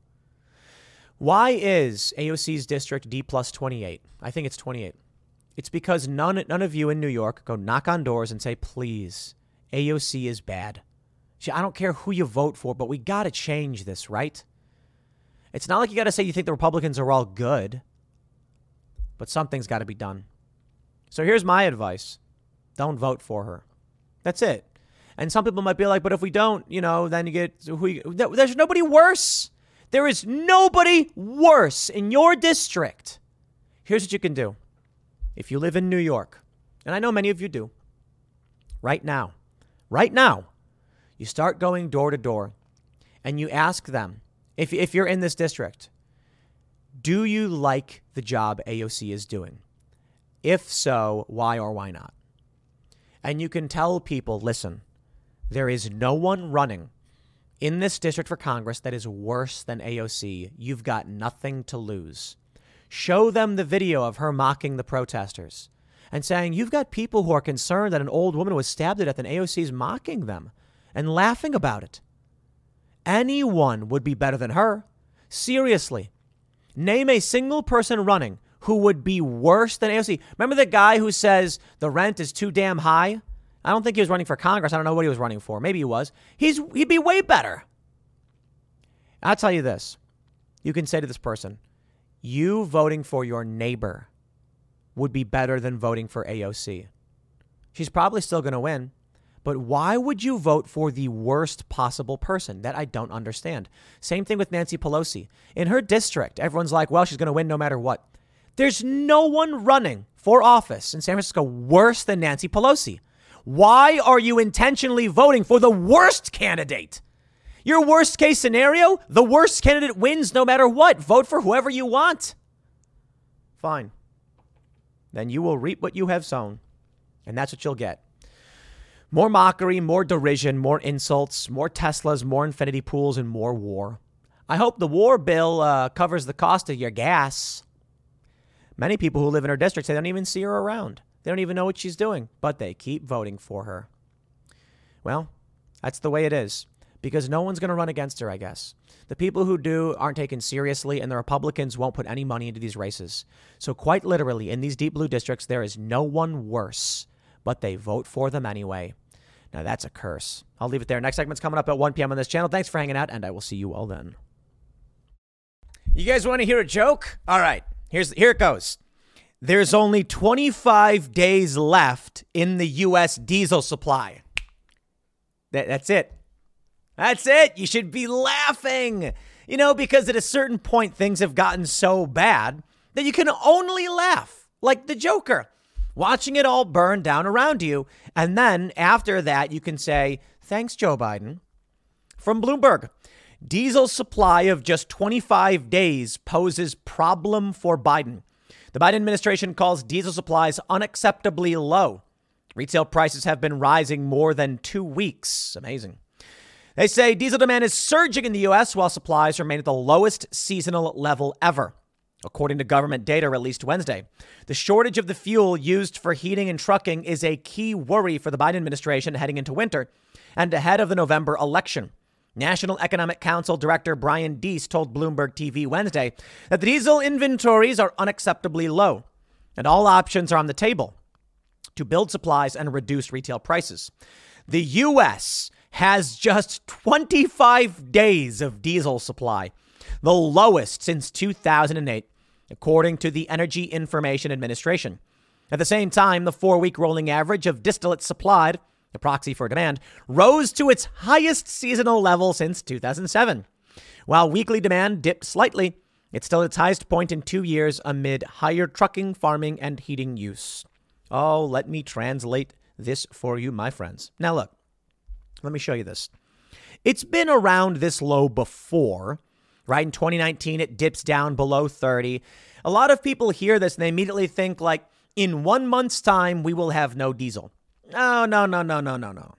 Why is AOC's district D plus 28? I think it's 28. It's because none, none of you in New York go knock on doors and say, please, AOC is bad. I don't care who you vote for, but we got to change this, right? It's not like you got to say you think the Republicans are all good, but something's got to be done. So here's my advice don't vote for her. That's it. And some people might be like, but if we don't, you know, then you get who there's nobody worse. There is nobody worse in your district. Here's what you can do. If you live in New York, and I know many of you do, right now, right now, you start going door to door and you ask them, if, if you're in this district, do you like the job AOC is doing? If so, why or why not? And you can tell people listen, there is no one running in this district for Congress that is worse than AOC. You've got nothing to lose. Show them the video of her mocking the protesters and saying, You've got people who are concerned that an old woman was stabbed to death and AOC is mocking them and laughing about it. Anyone would be better than her. Seriously. Name a single person running who would be worse than AOC. Remember the guy who says the rent is too damn high? I don't think he was running for Congress. I don't know what he was running for. Maybe he was. He's he'd be way better. I'll tell you this. You can say to this person, you voting for your neighbor would be better than voting for AOC. She's probably still going to win. But why would you vote for the worst possible person? That I don't understand. Same thing with Nancy Pelosi. In her district, everyone's like, well, she's going to win no matter what. There's no one running for office in San Francisco worse than Nancy Pelosi. Why are you intentionally voting for the worst candidate? Your worst case scenario, the worst candidate wins no matter what. Vote for whoever you want. Fine. Then you will reap what you have sown. And that's what you'll get. More mockery, more derision, more insults, more Teslas, more infinity pools, and more war. I hope the war bill uh, covers the cost of your gas. Many people who live in her district say they don't even see her around. They don't even know what she's doing, but they keep voting for her. Well, that's the way it is because no one's going to run against her, I guess. The people who do aren't taken seriously, and the Republicans won't put any money into these races. So, quite literally, in these deep blue districts, there is no one worse, but they vote for them anyway. Now that's a curse. I'll leave it there. Next segment's coming up at 1 p.m. on this channel. Thanks for hanging out, and I will see you all then. You guys want to hear a joke? All right, here's here it goes. there's only 25 days left in the U.S. diesel supply. That, that's it. That's it. You should be laughing. You know, because at a certain point, things have gotten so bad that you can only laugh, like the Joker, watching it all burn down around you. And then after that, you can say, Thanks, Joe Biden. From Bloomberg, diesel supply of just 25 days poses problem for Biden. The Biden administration calls diesel supplies unacceptably low. Retail prices have been rising more than two weeks. Amazing. They say diesel demand is surging in the U.S. while supplies remain at the lowest seasonal level ever. According to government data released Wednesday, the shortage of the fuel used for heating and trucking is a key worry for the Biden administration heading into winter and ahead of the November election. National Economic Council Director Brian Deese told Bloomberg TV Wednesday that the diesel inventories are unacceptably low and all options are on the table to build supplies and reduce retail prices. The U.S. has just 25 days of diesel supply, the lowest since 2008, according to the Energy Information Administration. At the same time, the four week rolling average of distillate supplied the proxy for demand, rose to its highest seasonal level since 2007. While weekly demand dipped slightly, it's still at its highest point in two years amid higher trucking, farming, and heating use. Oh, let me translate this for you, my friends. Now, look, let me show you this. It's been around this low before, right? In 2019, it dips down below 30. A lot of people hear this and they immediately think, like, in one month's time, we will have no diesel. No, no, no, no, no, no, no.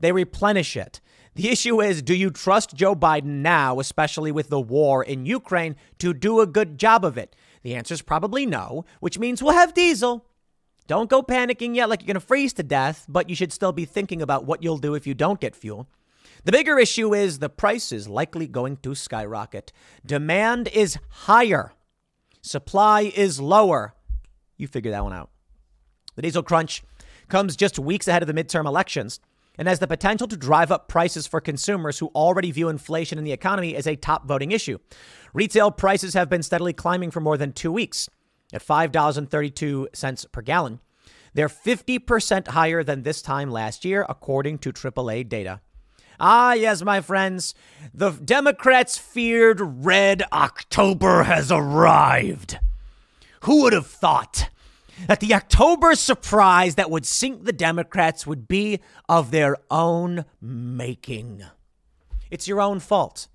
They replenish it. The issue is do you trust Joe Biden now, especially with the war in Ukraine, to do a good job of it? The answer is probably no, which means we'll have diesel. Don't go panicking yet like you're going to freeze to death, but you should still be thinking about what you'll do if you don't get fuel. The bigger issue is the price is likely going to skyrocket. Demand is higher, supply is lower. You figure that one out. The diesel crunch comes just weeks ahead of the midterm elections and has the potential to drive up prices for consumers who already view inflation in the economy as a top voting issue. Retail prices have been steadily climbing for more than two weeks at $5.32 per gallon. They're 50% higher than this time last year, according to AAA data. Ah, yes, my friends, the Democrats' feared Red October has arrived. Who would have thought that the October surprise that would sink the Democrats would be of their own making. It's your own fault.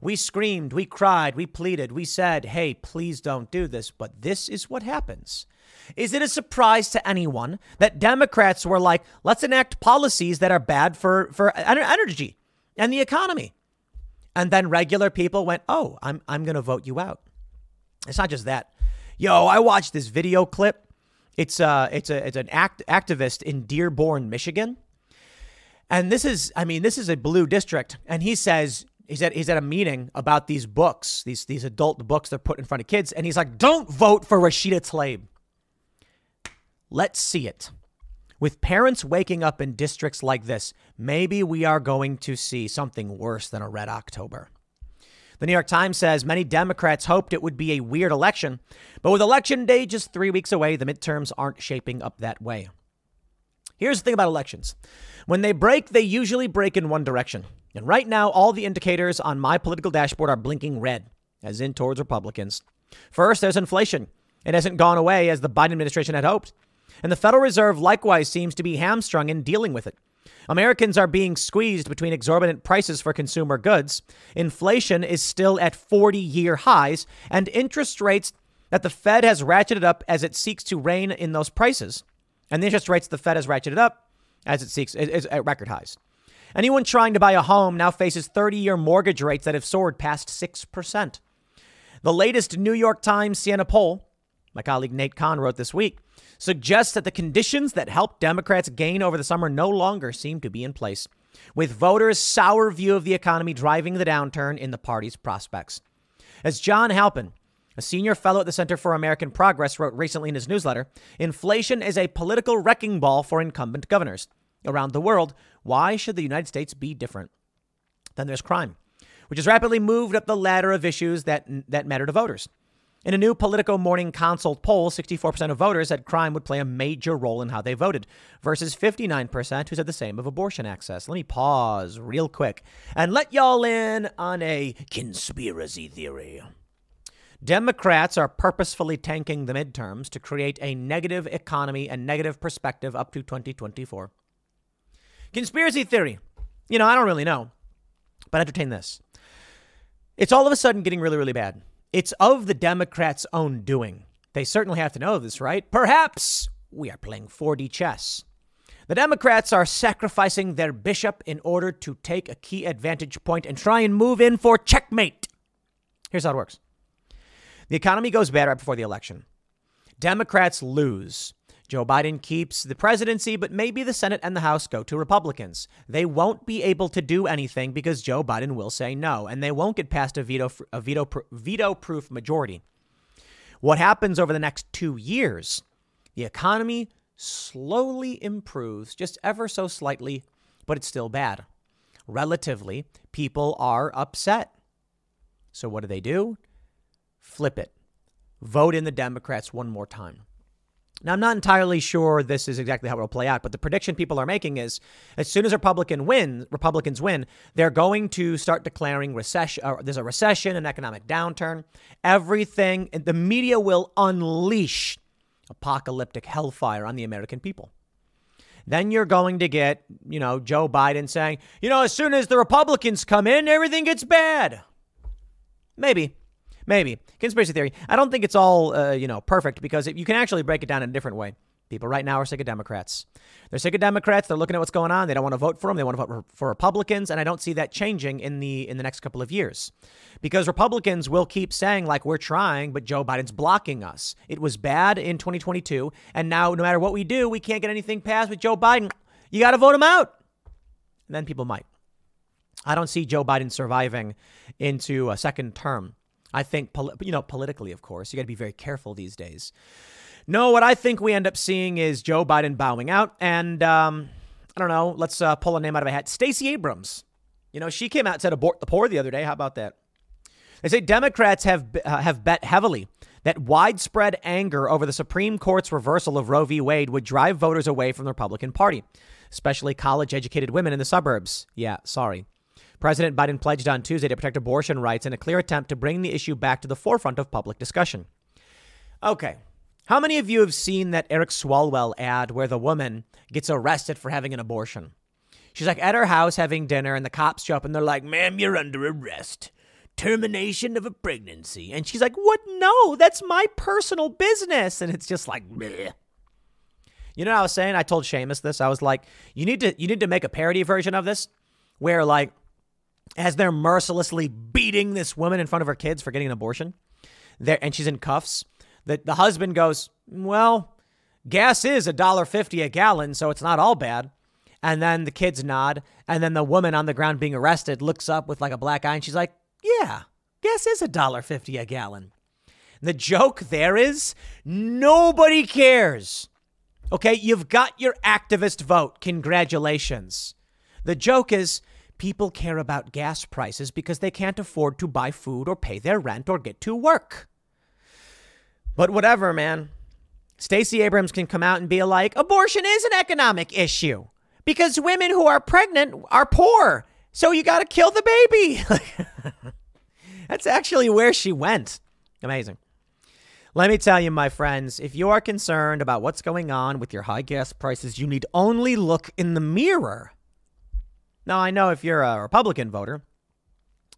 We screamed, we cried, we pleaded, we said, hey, please don't do this, but this is what happens. Is it a surprise to anyone that Democrats were like, let's enact policies that are bad for, for energy and the economy? And then regular people went, oh, I'm, I'm going to vote you out. It's not just that. Yo, I watched this video clip it's uh it's a it's an act activist in Dearborn, Michigan. And this is I mean, this is a blue district. And he says he's at he's at a meeting about these books, these these adult books they're put in front of kids, and he's like, Don't vote for Rashida Tlaib. Let's see it. With parents waking up in districts like this, maybe we are going to see something worse than a red October. The New York Times says many Democrats hoped it would be a weird election, but with election day just three weeks away, the midterms aren't shaping up that way. Here's the thing about elections when they break, they usually break in one direction. And right now, all the indicators on my political dashboard are blinking red, as in towards Republicans. First, there's inflation. It hasn't gone away as the Biden administration had hoped. And the Federal Reserve likewise seems to be hamstrung in dealing with it. Americans are being squeezed between exorbitant prices for consumer goods. Inflation is still at 40 year highs, and interest rates that the Fed has ratcheted up as it seeks to rein in those prices. And the interest rates the Fed has ratcheted up as it seeks is at record highs. Anyone trying to buy a home now faces 30 year mortgage rates that have soared past 6%. The latest New York Times Siena poll, my colleague Nate Cohn wrote this week, suggests that the conditions that helped Democrats gain over the summer no longer seem to be in place, with voters' sour view of the economy driving the downturn in the party's prospects. As John Halpin, a senior fellow at the Center for American Progress, wrote recently in his newsletter, inflation is a political wrecking ball for incumbent governors. Around the world, why should the United States be different? Then there's crime, which has rapidly moved up the ladder of issues that, that matter to voters. In a new Politico Morning Consult poll, 64% of voters said crime would play a major role in how they voted, versus 59% who said the same of abortion access. Let me pause real quick and let y'all in on a conspiracy theory. Democrats are purposefully tanking the midterms to create a negative economy and negative perspective up to 2024. Conspiracy theory. You know, I don't really know, but entertain this. It's all of a sudden getting really, really bad. It's of the Democrats' own doing. They certainly have to know this, right? Perhaps we are playing 4D chess. The Democrats are sacrificing their bishop in order to take a key advantage point and try and move in for checkmate. Here's how it works the economy goes bad right before the election. Democrats lose. Joe Biden keeps the presidency, but maybe the Senate and the House go to Republicans. They won't be able to do anything because Joe Biden will say no, and they won't get past a veto a veto veto proof majority. What happens over the next 2 years? The economy slowly improves, just ever so slightly, but it's still bad. Relatively, people are upset. So what do they do? Flip it. Vote in the Democrats one more time. Now, I'm not entirely sure this is exactly how it will play out, but the prediction people are making is as soon as Republican win, Republicans win, they're going to start declaring recession. Or uh, there's a recession, an economic downturn. Everything, the media will unleash apocalyptic hellfire on the American people. Then you're going to get, you know, Joe Biden saying, you know, as soon as the Republicans come in, everything gets bad. Maybe. Maybe. Conspiracy theory. I don't think it's all, uh, you know, perfect because it, you can actually break it down in a different way. People right now are sick of Democrats. They're sick of Democrats. They're looking at what's going on. They don't want to vote for them. They want to vote for Republicans, and I don't see that changing in the in the next couple of years, because Republicans will keep saying like we're trying, but Joe Biden's blocking us. It was bad in 2022, and now no matter what we do, we can't get anything passed with Joe Biden. You got to vote him out, and then people might. I don't see Joe Biden surviving into a second term. I think, you know, politically, of course, you got to be very careful these days. No, what I think we end up seeing is Joe Biden bowing out, and um, I don't know. Let's uh, pull a name out of a hat. Stacey Abrams. You know, she came out and said abort the poor the other day. How about that? They say Democrats have uh, have bet heavily that widespread anger over the Supreme Court's reversal of Roe v. Wade would drive voters away from the Republican Party, especially college-educated women in the suburbs. Yeah, sorry. President Biden pledged on Tuesday to protect abortion rights in a clear attempt to bring the issue back to the forefront of public discussion. Okay. How many of you have seen that Eric Swalwell ad where the woman gets arrested for having an abortion? She's like at her house having dinner, and the cops show up and they're like, Ma'am, you're under arrest. Termination of a pregnancy. And she's like, What? No, that's my personal business. And it's just like, Bleh. You know what I was saying? I told Seamus this. I was like, you need to you need to make a parody version of this where like as they're mercilessly beating this woman in front of her kids for getting an abortion. There, and she's in cuffs. The, the husband goes, Well, gas is a dollar fifty a gallon, so it's not all bad. And then the kids nod, and then the woman on the ground being arrested looks up with like a black eye, and she's like, Yeah, gas is a dollar fifty a gallon. The joke there is nobody cares. Okay, you've got your activist vote. Congratulations. The joke is People care about gas prices because they can't afford to buy food or pay their rent or get to work. But whatever, man. Stacey Abrams can come out and be like, abortion is an economic issue because women who are pregnant are poor. So you got to kill the baby. <laughs> That's actually where she went. Amazing. Let me tell you, my friends, if you are concerned about what's going on with your high gas prices, you need only look in the mirror. Now, I know if you're a Republican voter,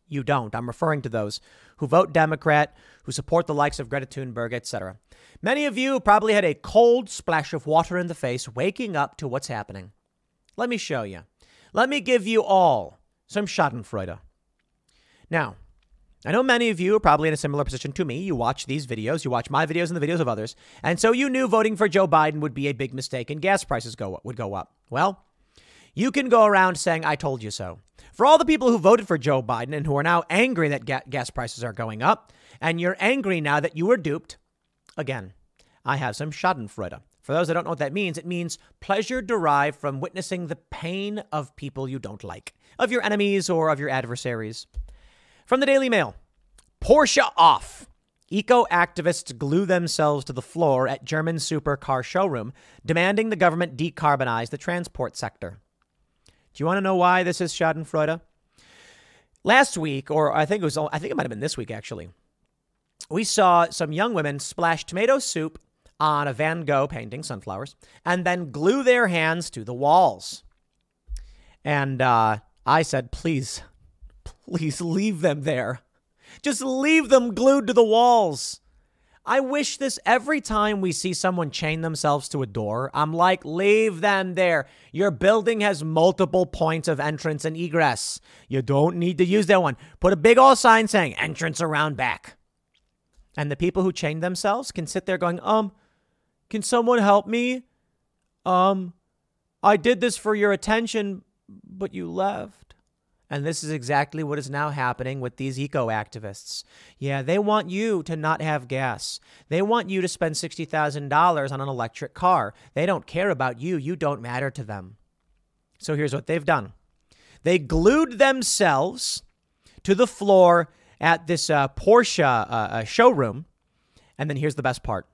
you don't. I'm referring to those who vote Democrat, who support the likes of Greta Thunberg, etc. Many of you probably had a cold splash of water in the face waking up to what's happening. Let me show you. Let me give you all some Schadenfreude. Now, I know many of you are probably in a similar position to me. You watch these videos, you watch my videos and the videos of others, and so you knew voting for Joe Biden would be a big mistake and gas prices go would go up. Well, you can go around saying, I told you so. For all the people who voted for Joe Biden and who are now angry that ga- gas prices are going up, and you're angry now that you were duped, again, I have some Schadenfreude. For those that don't know what that means, it means pleasure derived from witnessing the pain of people you don't like, of your enemies or of your adversaries. From the Daily Mail Porsche off. eco activists glue themselves to the floor at German supercar showroom, demanding the government decarbonize the transport sector. Do you want to know why this is Schadenfreude? Last week, or I think it was, I think it might have been this week actually, we saw some young women splash tomato soup on a Van Gogh painting, sunflowers, and then glue their hands to the walls. And uh, I said, please, please leave them there. Just leave them glued to the walls. I wish this every time we see someone chain themselves to a door. I'm like, leave them there. Your building has multiple points of entrance and egress. You don't need to use that one. Put a big old sign saying entrance around back. And the people who chain themselves can sit there going, um, can someone help me? Um, I did this for your attention, but you left. And this is exactly what is now happening with these eco activists. Yeah, they want you to not have gas. They want you to spend $60,000 on an electric car. They don't care about you. You don't matter to them. So here's what they've done they glued themselves to the floor at this uh, Porsche uh, uh, showroom. And then here's the best part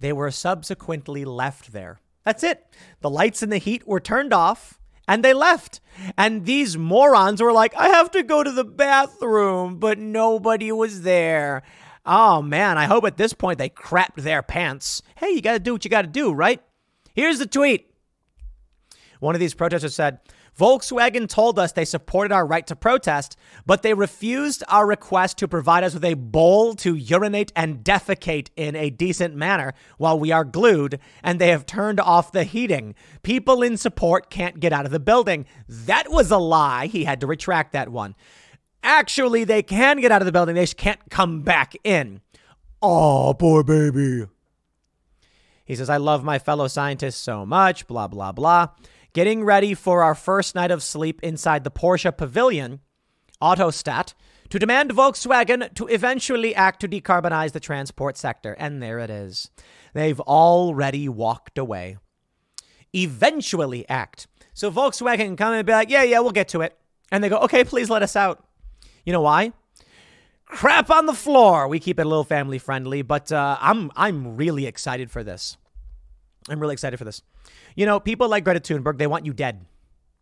they were subsequently left there. That's it. The lights and the heat were turned off and they left. And these morons were like, I have to go to the bathroom, but nobody was there. Oh man, I hope at this point they crapped their pants. Hey, you gotta do what you gotta do, right? Here's the tweet. One of these protesters said, Volkswagen told us they supported our right to protest, but they refused our request to provide us with a bowl to urinate and defecate in a decent manner while we are glued, and they have turned off the heating. People in support can't get out of the building. That was a lie. He had to retract that one. Actually, they can get out of the building, they just can't come back in. Oh, poor baby. He says, I love my fellow scientists so much, blah, blah, blah getting ready for our first night of sleep inside the Porsche Pavilion, Autostadt, to demand Volkswagen to eventually act to decarbonize the transport sector. And there it is. They've already walked away. Eventually act. So Volkswagen can come and be like, yeah, yeah, we'll get to it. And they go, okay, please let us out. You know why? Crap on the floor. We keep it a little family friendly, but uh, I'm I'm really excited for this. I'm really excited for this. You know, people like Greta Thunberg, they want you dead.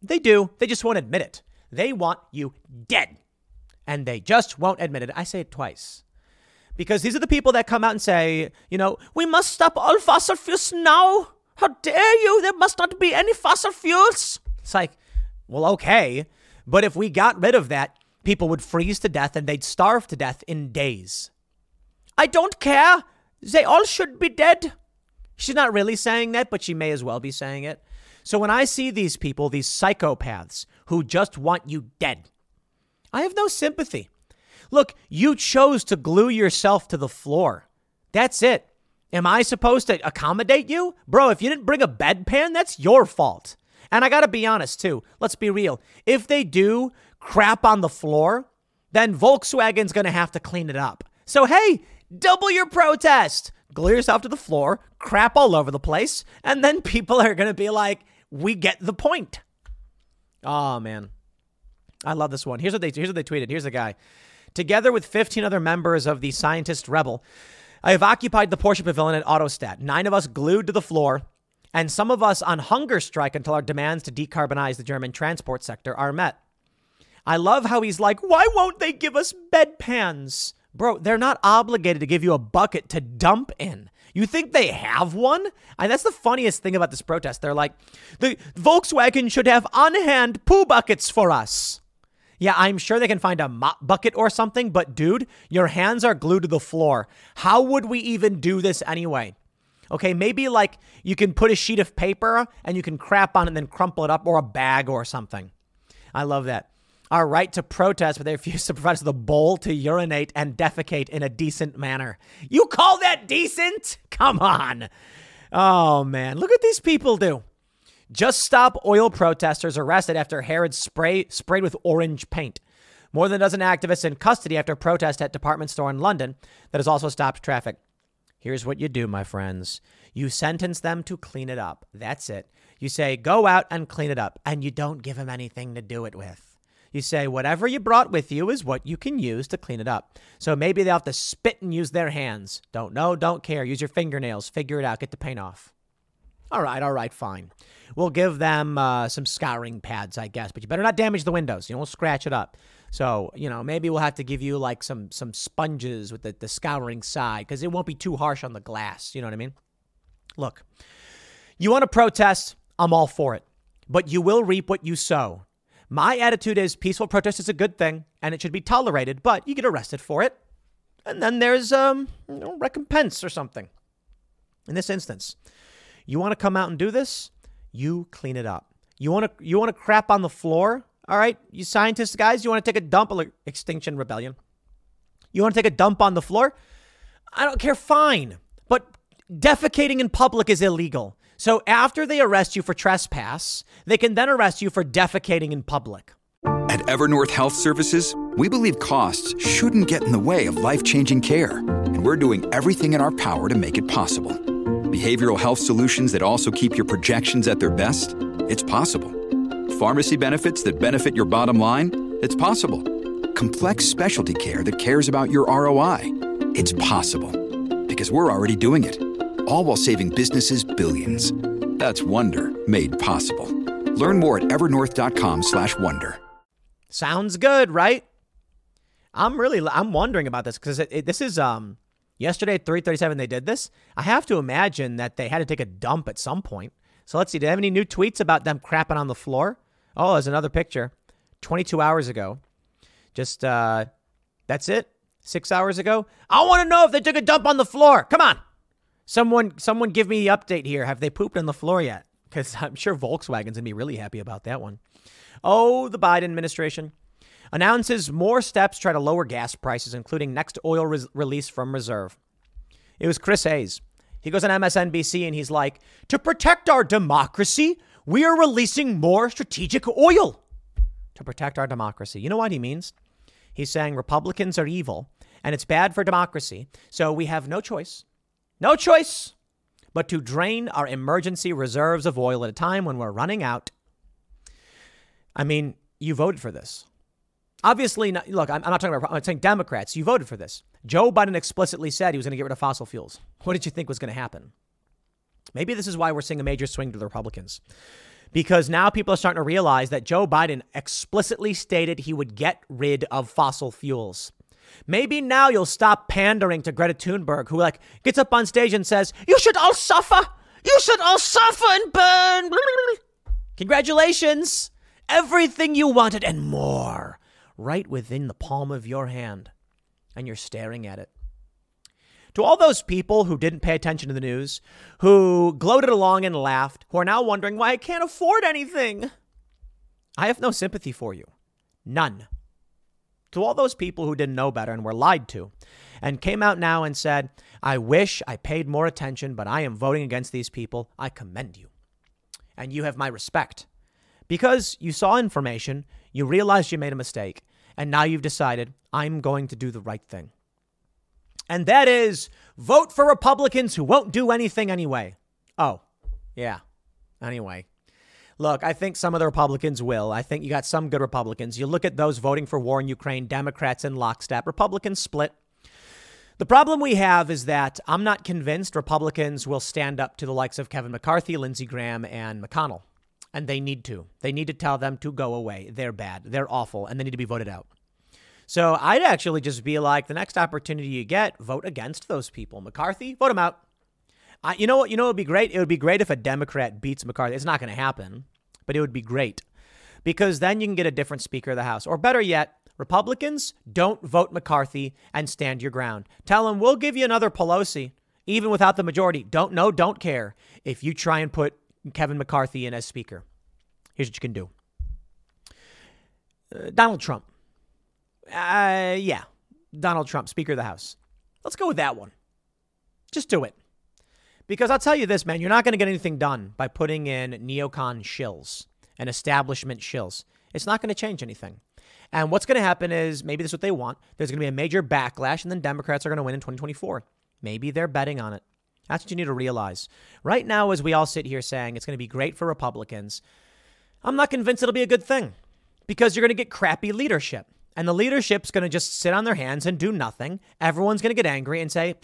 They do. They just won't admit it. They want you dead. And they just won't admit it. I say it twice. Because these are the people that come out and say, you know, we must stop all fossil fuels now. How dare you? There must not be any fossil fuels. It's like, well, okay. But if we got rid of that, people would freeze to death and they'd starve to death in days. I don't care. They all should be dead. She's not really saying that, but she may as well be saying it. So when I see these people, these psychopaths who just want you dead, I have no sympathy. Look, you chose to glue yourself to the floor. That's it. Am I supposed to accommodate you? Bro, if you didn't bring a bedpan, that's your fault. And I got to be honest too. Let's be real. If they do crap on the floor, then Volkswagen's going to have to clean it up. So, hey, double your protest glue yourself to the floor, crap all over the place, and then <laughs> people are going to be like, we get the point. Oh, man. I love this one. Here's what they here's what they tweeted. Here's the guy. Together with 15 other members of the Scientist Rebel, I have occupied the Porsche Pavilion at Autostadt. Nine of us glued to the floor, and some of us on hunger strike until our demands to decarbonize the German transport sector are met. I love how he's like, why won't they give us bedpans? Bro, they're not obligated to give you a bucket to dump in. You think they have one? And that's the funniest thing about this protest. They're like, the Volkswagen should have on hand poo buckets for us. Yeah, I'm sure they can find a mop bucket or something, but dude, your hands are glued to the floor. How would we even do this anyway? Okay, maybe like you can put a sheet of paper and you can crap on it and then crumple it up or a bag or something. I love that our right to protest, but they refuse to provide us a bowl to urinate and defecate in a decent manner. You call that decent? Come on. Oh, man. Look what these people do. Just stop oil protesters arrested after Harrods spray, sprayed with orange paint. More than a dozen activists in custody after protest at department store in London that has also stopped traffic. Here's what you do, my friends. You sentence them to clean it up. That's it. You say, go out and clean it up, and you don't give them anything to do it with. You say whatever you brought with you is what you can use to clean it up. So maybe they'll have to spit and use their hands. Don't know, don't care. Use your fingernails. Figure it out. Get the paint off. All right, all right, fine. We'll give them uh, some scouring pads, I guess, but you better not damage the windows. You won't scratch it up. So you know, maybe we'll have to give you like some some sponges with the, the scouring side because it won't be too harsh on the glass. You know what I mean? Look, you want to protest? I'm all for it, but you will reap what you sow. My attitude is peaceful protest is a good thing and it should be tolerated, but you get arrested for it, and then there's um you know, recompense or something. In this instance, you want to come out and do this? You clean it up. You want to you want to crap on the floor? All right, you scientists guys, you want to take a dump on Extinction Rebellion? You want to take a dump on the floor? I don't care, fine. But defecating in public is illegal. So after they arrest you for trespass, they can then arrest you for defecating in public. At Evernorth Health Services, we believe costs shouldn't get in the way of life changing care, and we're doing everything in our power to make it possible. Behavioral health solutions that also keep your projections at their best? It's possible. Pharmacy benefits that benefit your bottom line? It's possible. Complex specialty care that cares about your ROI? It's possible. Because we're already doing it. All while saving businesses billions. That's Wonder made possible. Learn more at evernorth.com/wonder. Sounds good, right? I'm really I'm wondering about this because this is um yesterday at 3:37 they did this. I have to imagine that they had to take a dump at some point. So let's see. Do they have any new tweets about them crapping on the floor? Oh, there's another picture. 22 hours ago. Just uh that's it. 6 hours ago. I want to know if they took a dump on the floor. Come on. Someone someone give me the update here. Have they pooped on the floor yet? Cuz <laughs> I'm sure Volkswagen's to be really happy about that one. Oh, the Biden administration announces more steps to try to lower gas prices, including next oil release from reserve. It was Chris Hayes. He goes on MSNBC and he's like, To protect our democracy, we are releasing more strategic oil. To protect our democracy. You know what he means? He's saying Republicans are evil and it's bad for democracy. So we have no choice, no choice but to drain our emergency reserves of oil at a time when we're running out. I mean, you voted for this. Obviously, not, look, I'm, I'm not talking about, I'm saying Democrats. You voted for this. Joe Biden explicitly said he was going to get rid of fossil fuels. What did you think was going to happen? Maybe this is why we're seeing a major swing to the Republicans. Because now people are starting to realize that Joe Biden explicitly stated he would get rid of fossil fuels. Maybe now you'll stop pandering to Greta Thunberg, who like gets up on stage and says, "You should all suffer. You should all suffer and burn." Congratulations, everything you wanted and more right within the palm of your hand, and you're staring at it. To all those people who didn't pay attention to the news, who gloated along and laughed, who are now wondering why I can't afford anything, I have no sympathy for you. None. To all those people who didn't know better and were lied to, and came out now and said, I wish I paid more attention, but I am voting against these people, I commend you. And you have my respect. Because you saw information, you realized you made a mistake, and now you've decided, I'm going to do the right thing. And that is vote for Republicans who won't do anything anyway. Oh, yeah. Anyway. Look, I think some of the Republicans will. I think you got some good Republicans. You look at those voting for war in Ukraine, Democrats in lockstep, Republicans split. The problem we have is that I'm not convinced Republicans will stand up to the likes of Kevin McCarthy, Lindsey Graham, and McConnell and they need to. They need to tell them to go away. They're bad. They're awful, and they need to be voted out. So I'd actually just be like, the next opportunity you get, vote against those people. McCarthy, vote him out. I, you know what? You know it would be great. It would be great if a Democrat beats McCarthy. It's not going to happen, but it would be great because then you can get a different Speaker of the House. Or better yet, Republicans don't vote McCarthy and stand your ground. Tell them we'll give you another Pelosi, even without the majority. Don't know, don't care if you try and put Kevin McCarthy in as Speaker. Here's what you can do uh, Donald Trump. Uh, yeah, Donald Trump, Speaker of the House. Let's go with that one. Just do it. Because I'll tell you this, man, you're not going to get anything done by putting in neocon shills and establishment shills. It's not going to change anything. And what's going to happen is maybe this is what they want. There's going to be a major backlash, and then Democrats are going to win in 2024. Maybe they're betting on it. That's what you need to realize. Right now, as we all sit here saying it's going to be great for Republicans, I'm not convinced it'll be a good thing. because you're going to get crappy leadership. And the leadership's going to just sit on their hands and do nothing. Everyone's going to get angry and say.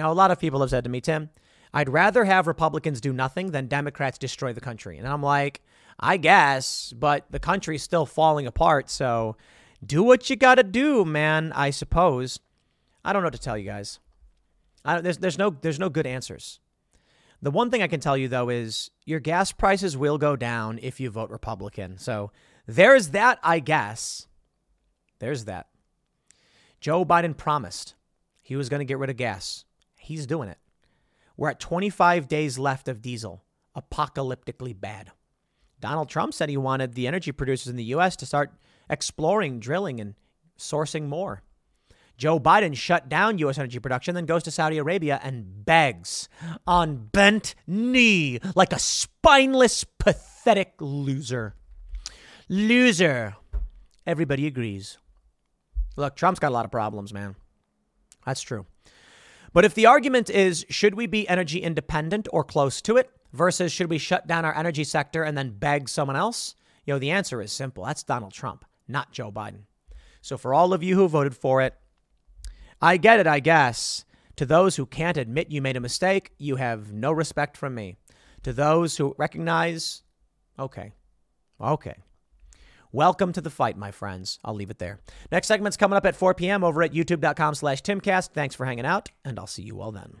Now, a lot of people have said to me, Tim, I'd rather have Republicans do nothing than Democrats destroy the country. And I'm like, I guess, but the country's still falling apart. So do what you got to do, man, I suppose. I don't know what to tell you guys. there's, there's, no, there's no good answers. The one thing I can tell you, though, is your gas prices will go down if you vote Republican. So there's that, I guess. There's that. Joe Biden promised he was going to get rid of gas. He's doing it. We're at 25 days left of diesel, apocalyptically bad. Donald Trump said he wanted the energy producers in the U.S. to start exploring, drilling, and sourcing more. Joe Biden shut down U.S. energy production, then goes to Saudi Arabia and begs on bent knee like a spineless, pathetic loser. Loser. Everybody agrees. Look, Trump's got a lot of problems, man. That's true. But if the argument is should we be energy independent or close to it versus should we shut down our energy sector and then beg someone else, you know, the answer is simple. That's Donald Trump, not Joe Biden. So for all of you who voted for it, I get it, I guess. To those who can't admit you made a mistake, you have no respect from me. To those who recognize, okay, okay. Welcome to the fight, my friends. I'll leave it there. Next segment's coming up at 4 p.m. over at youtube.com slash timcast. Thanks for hanging out, and I'll see you all then.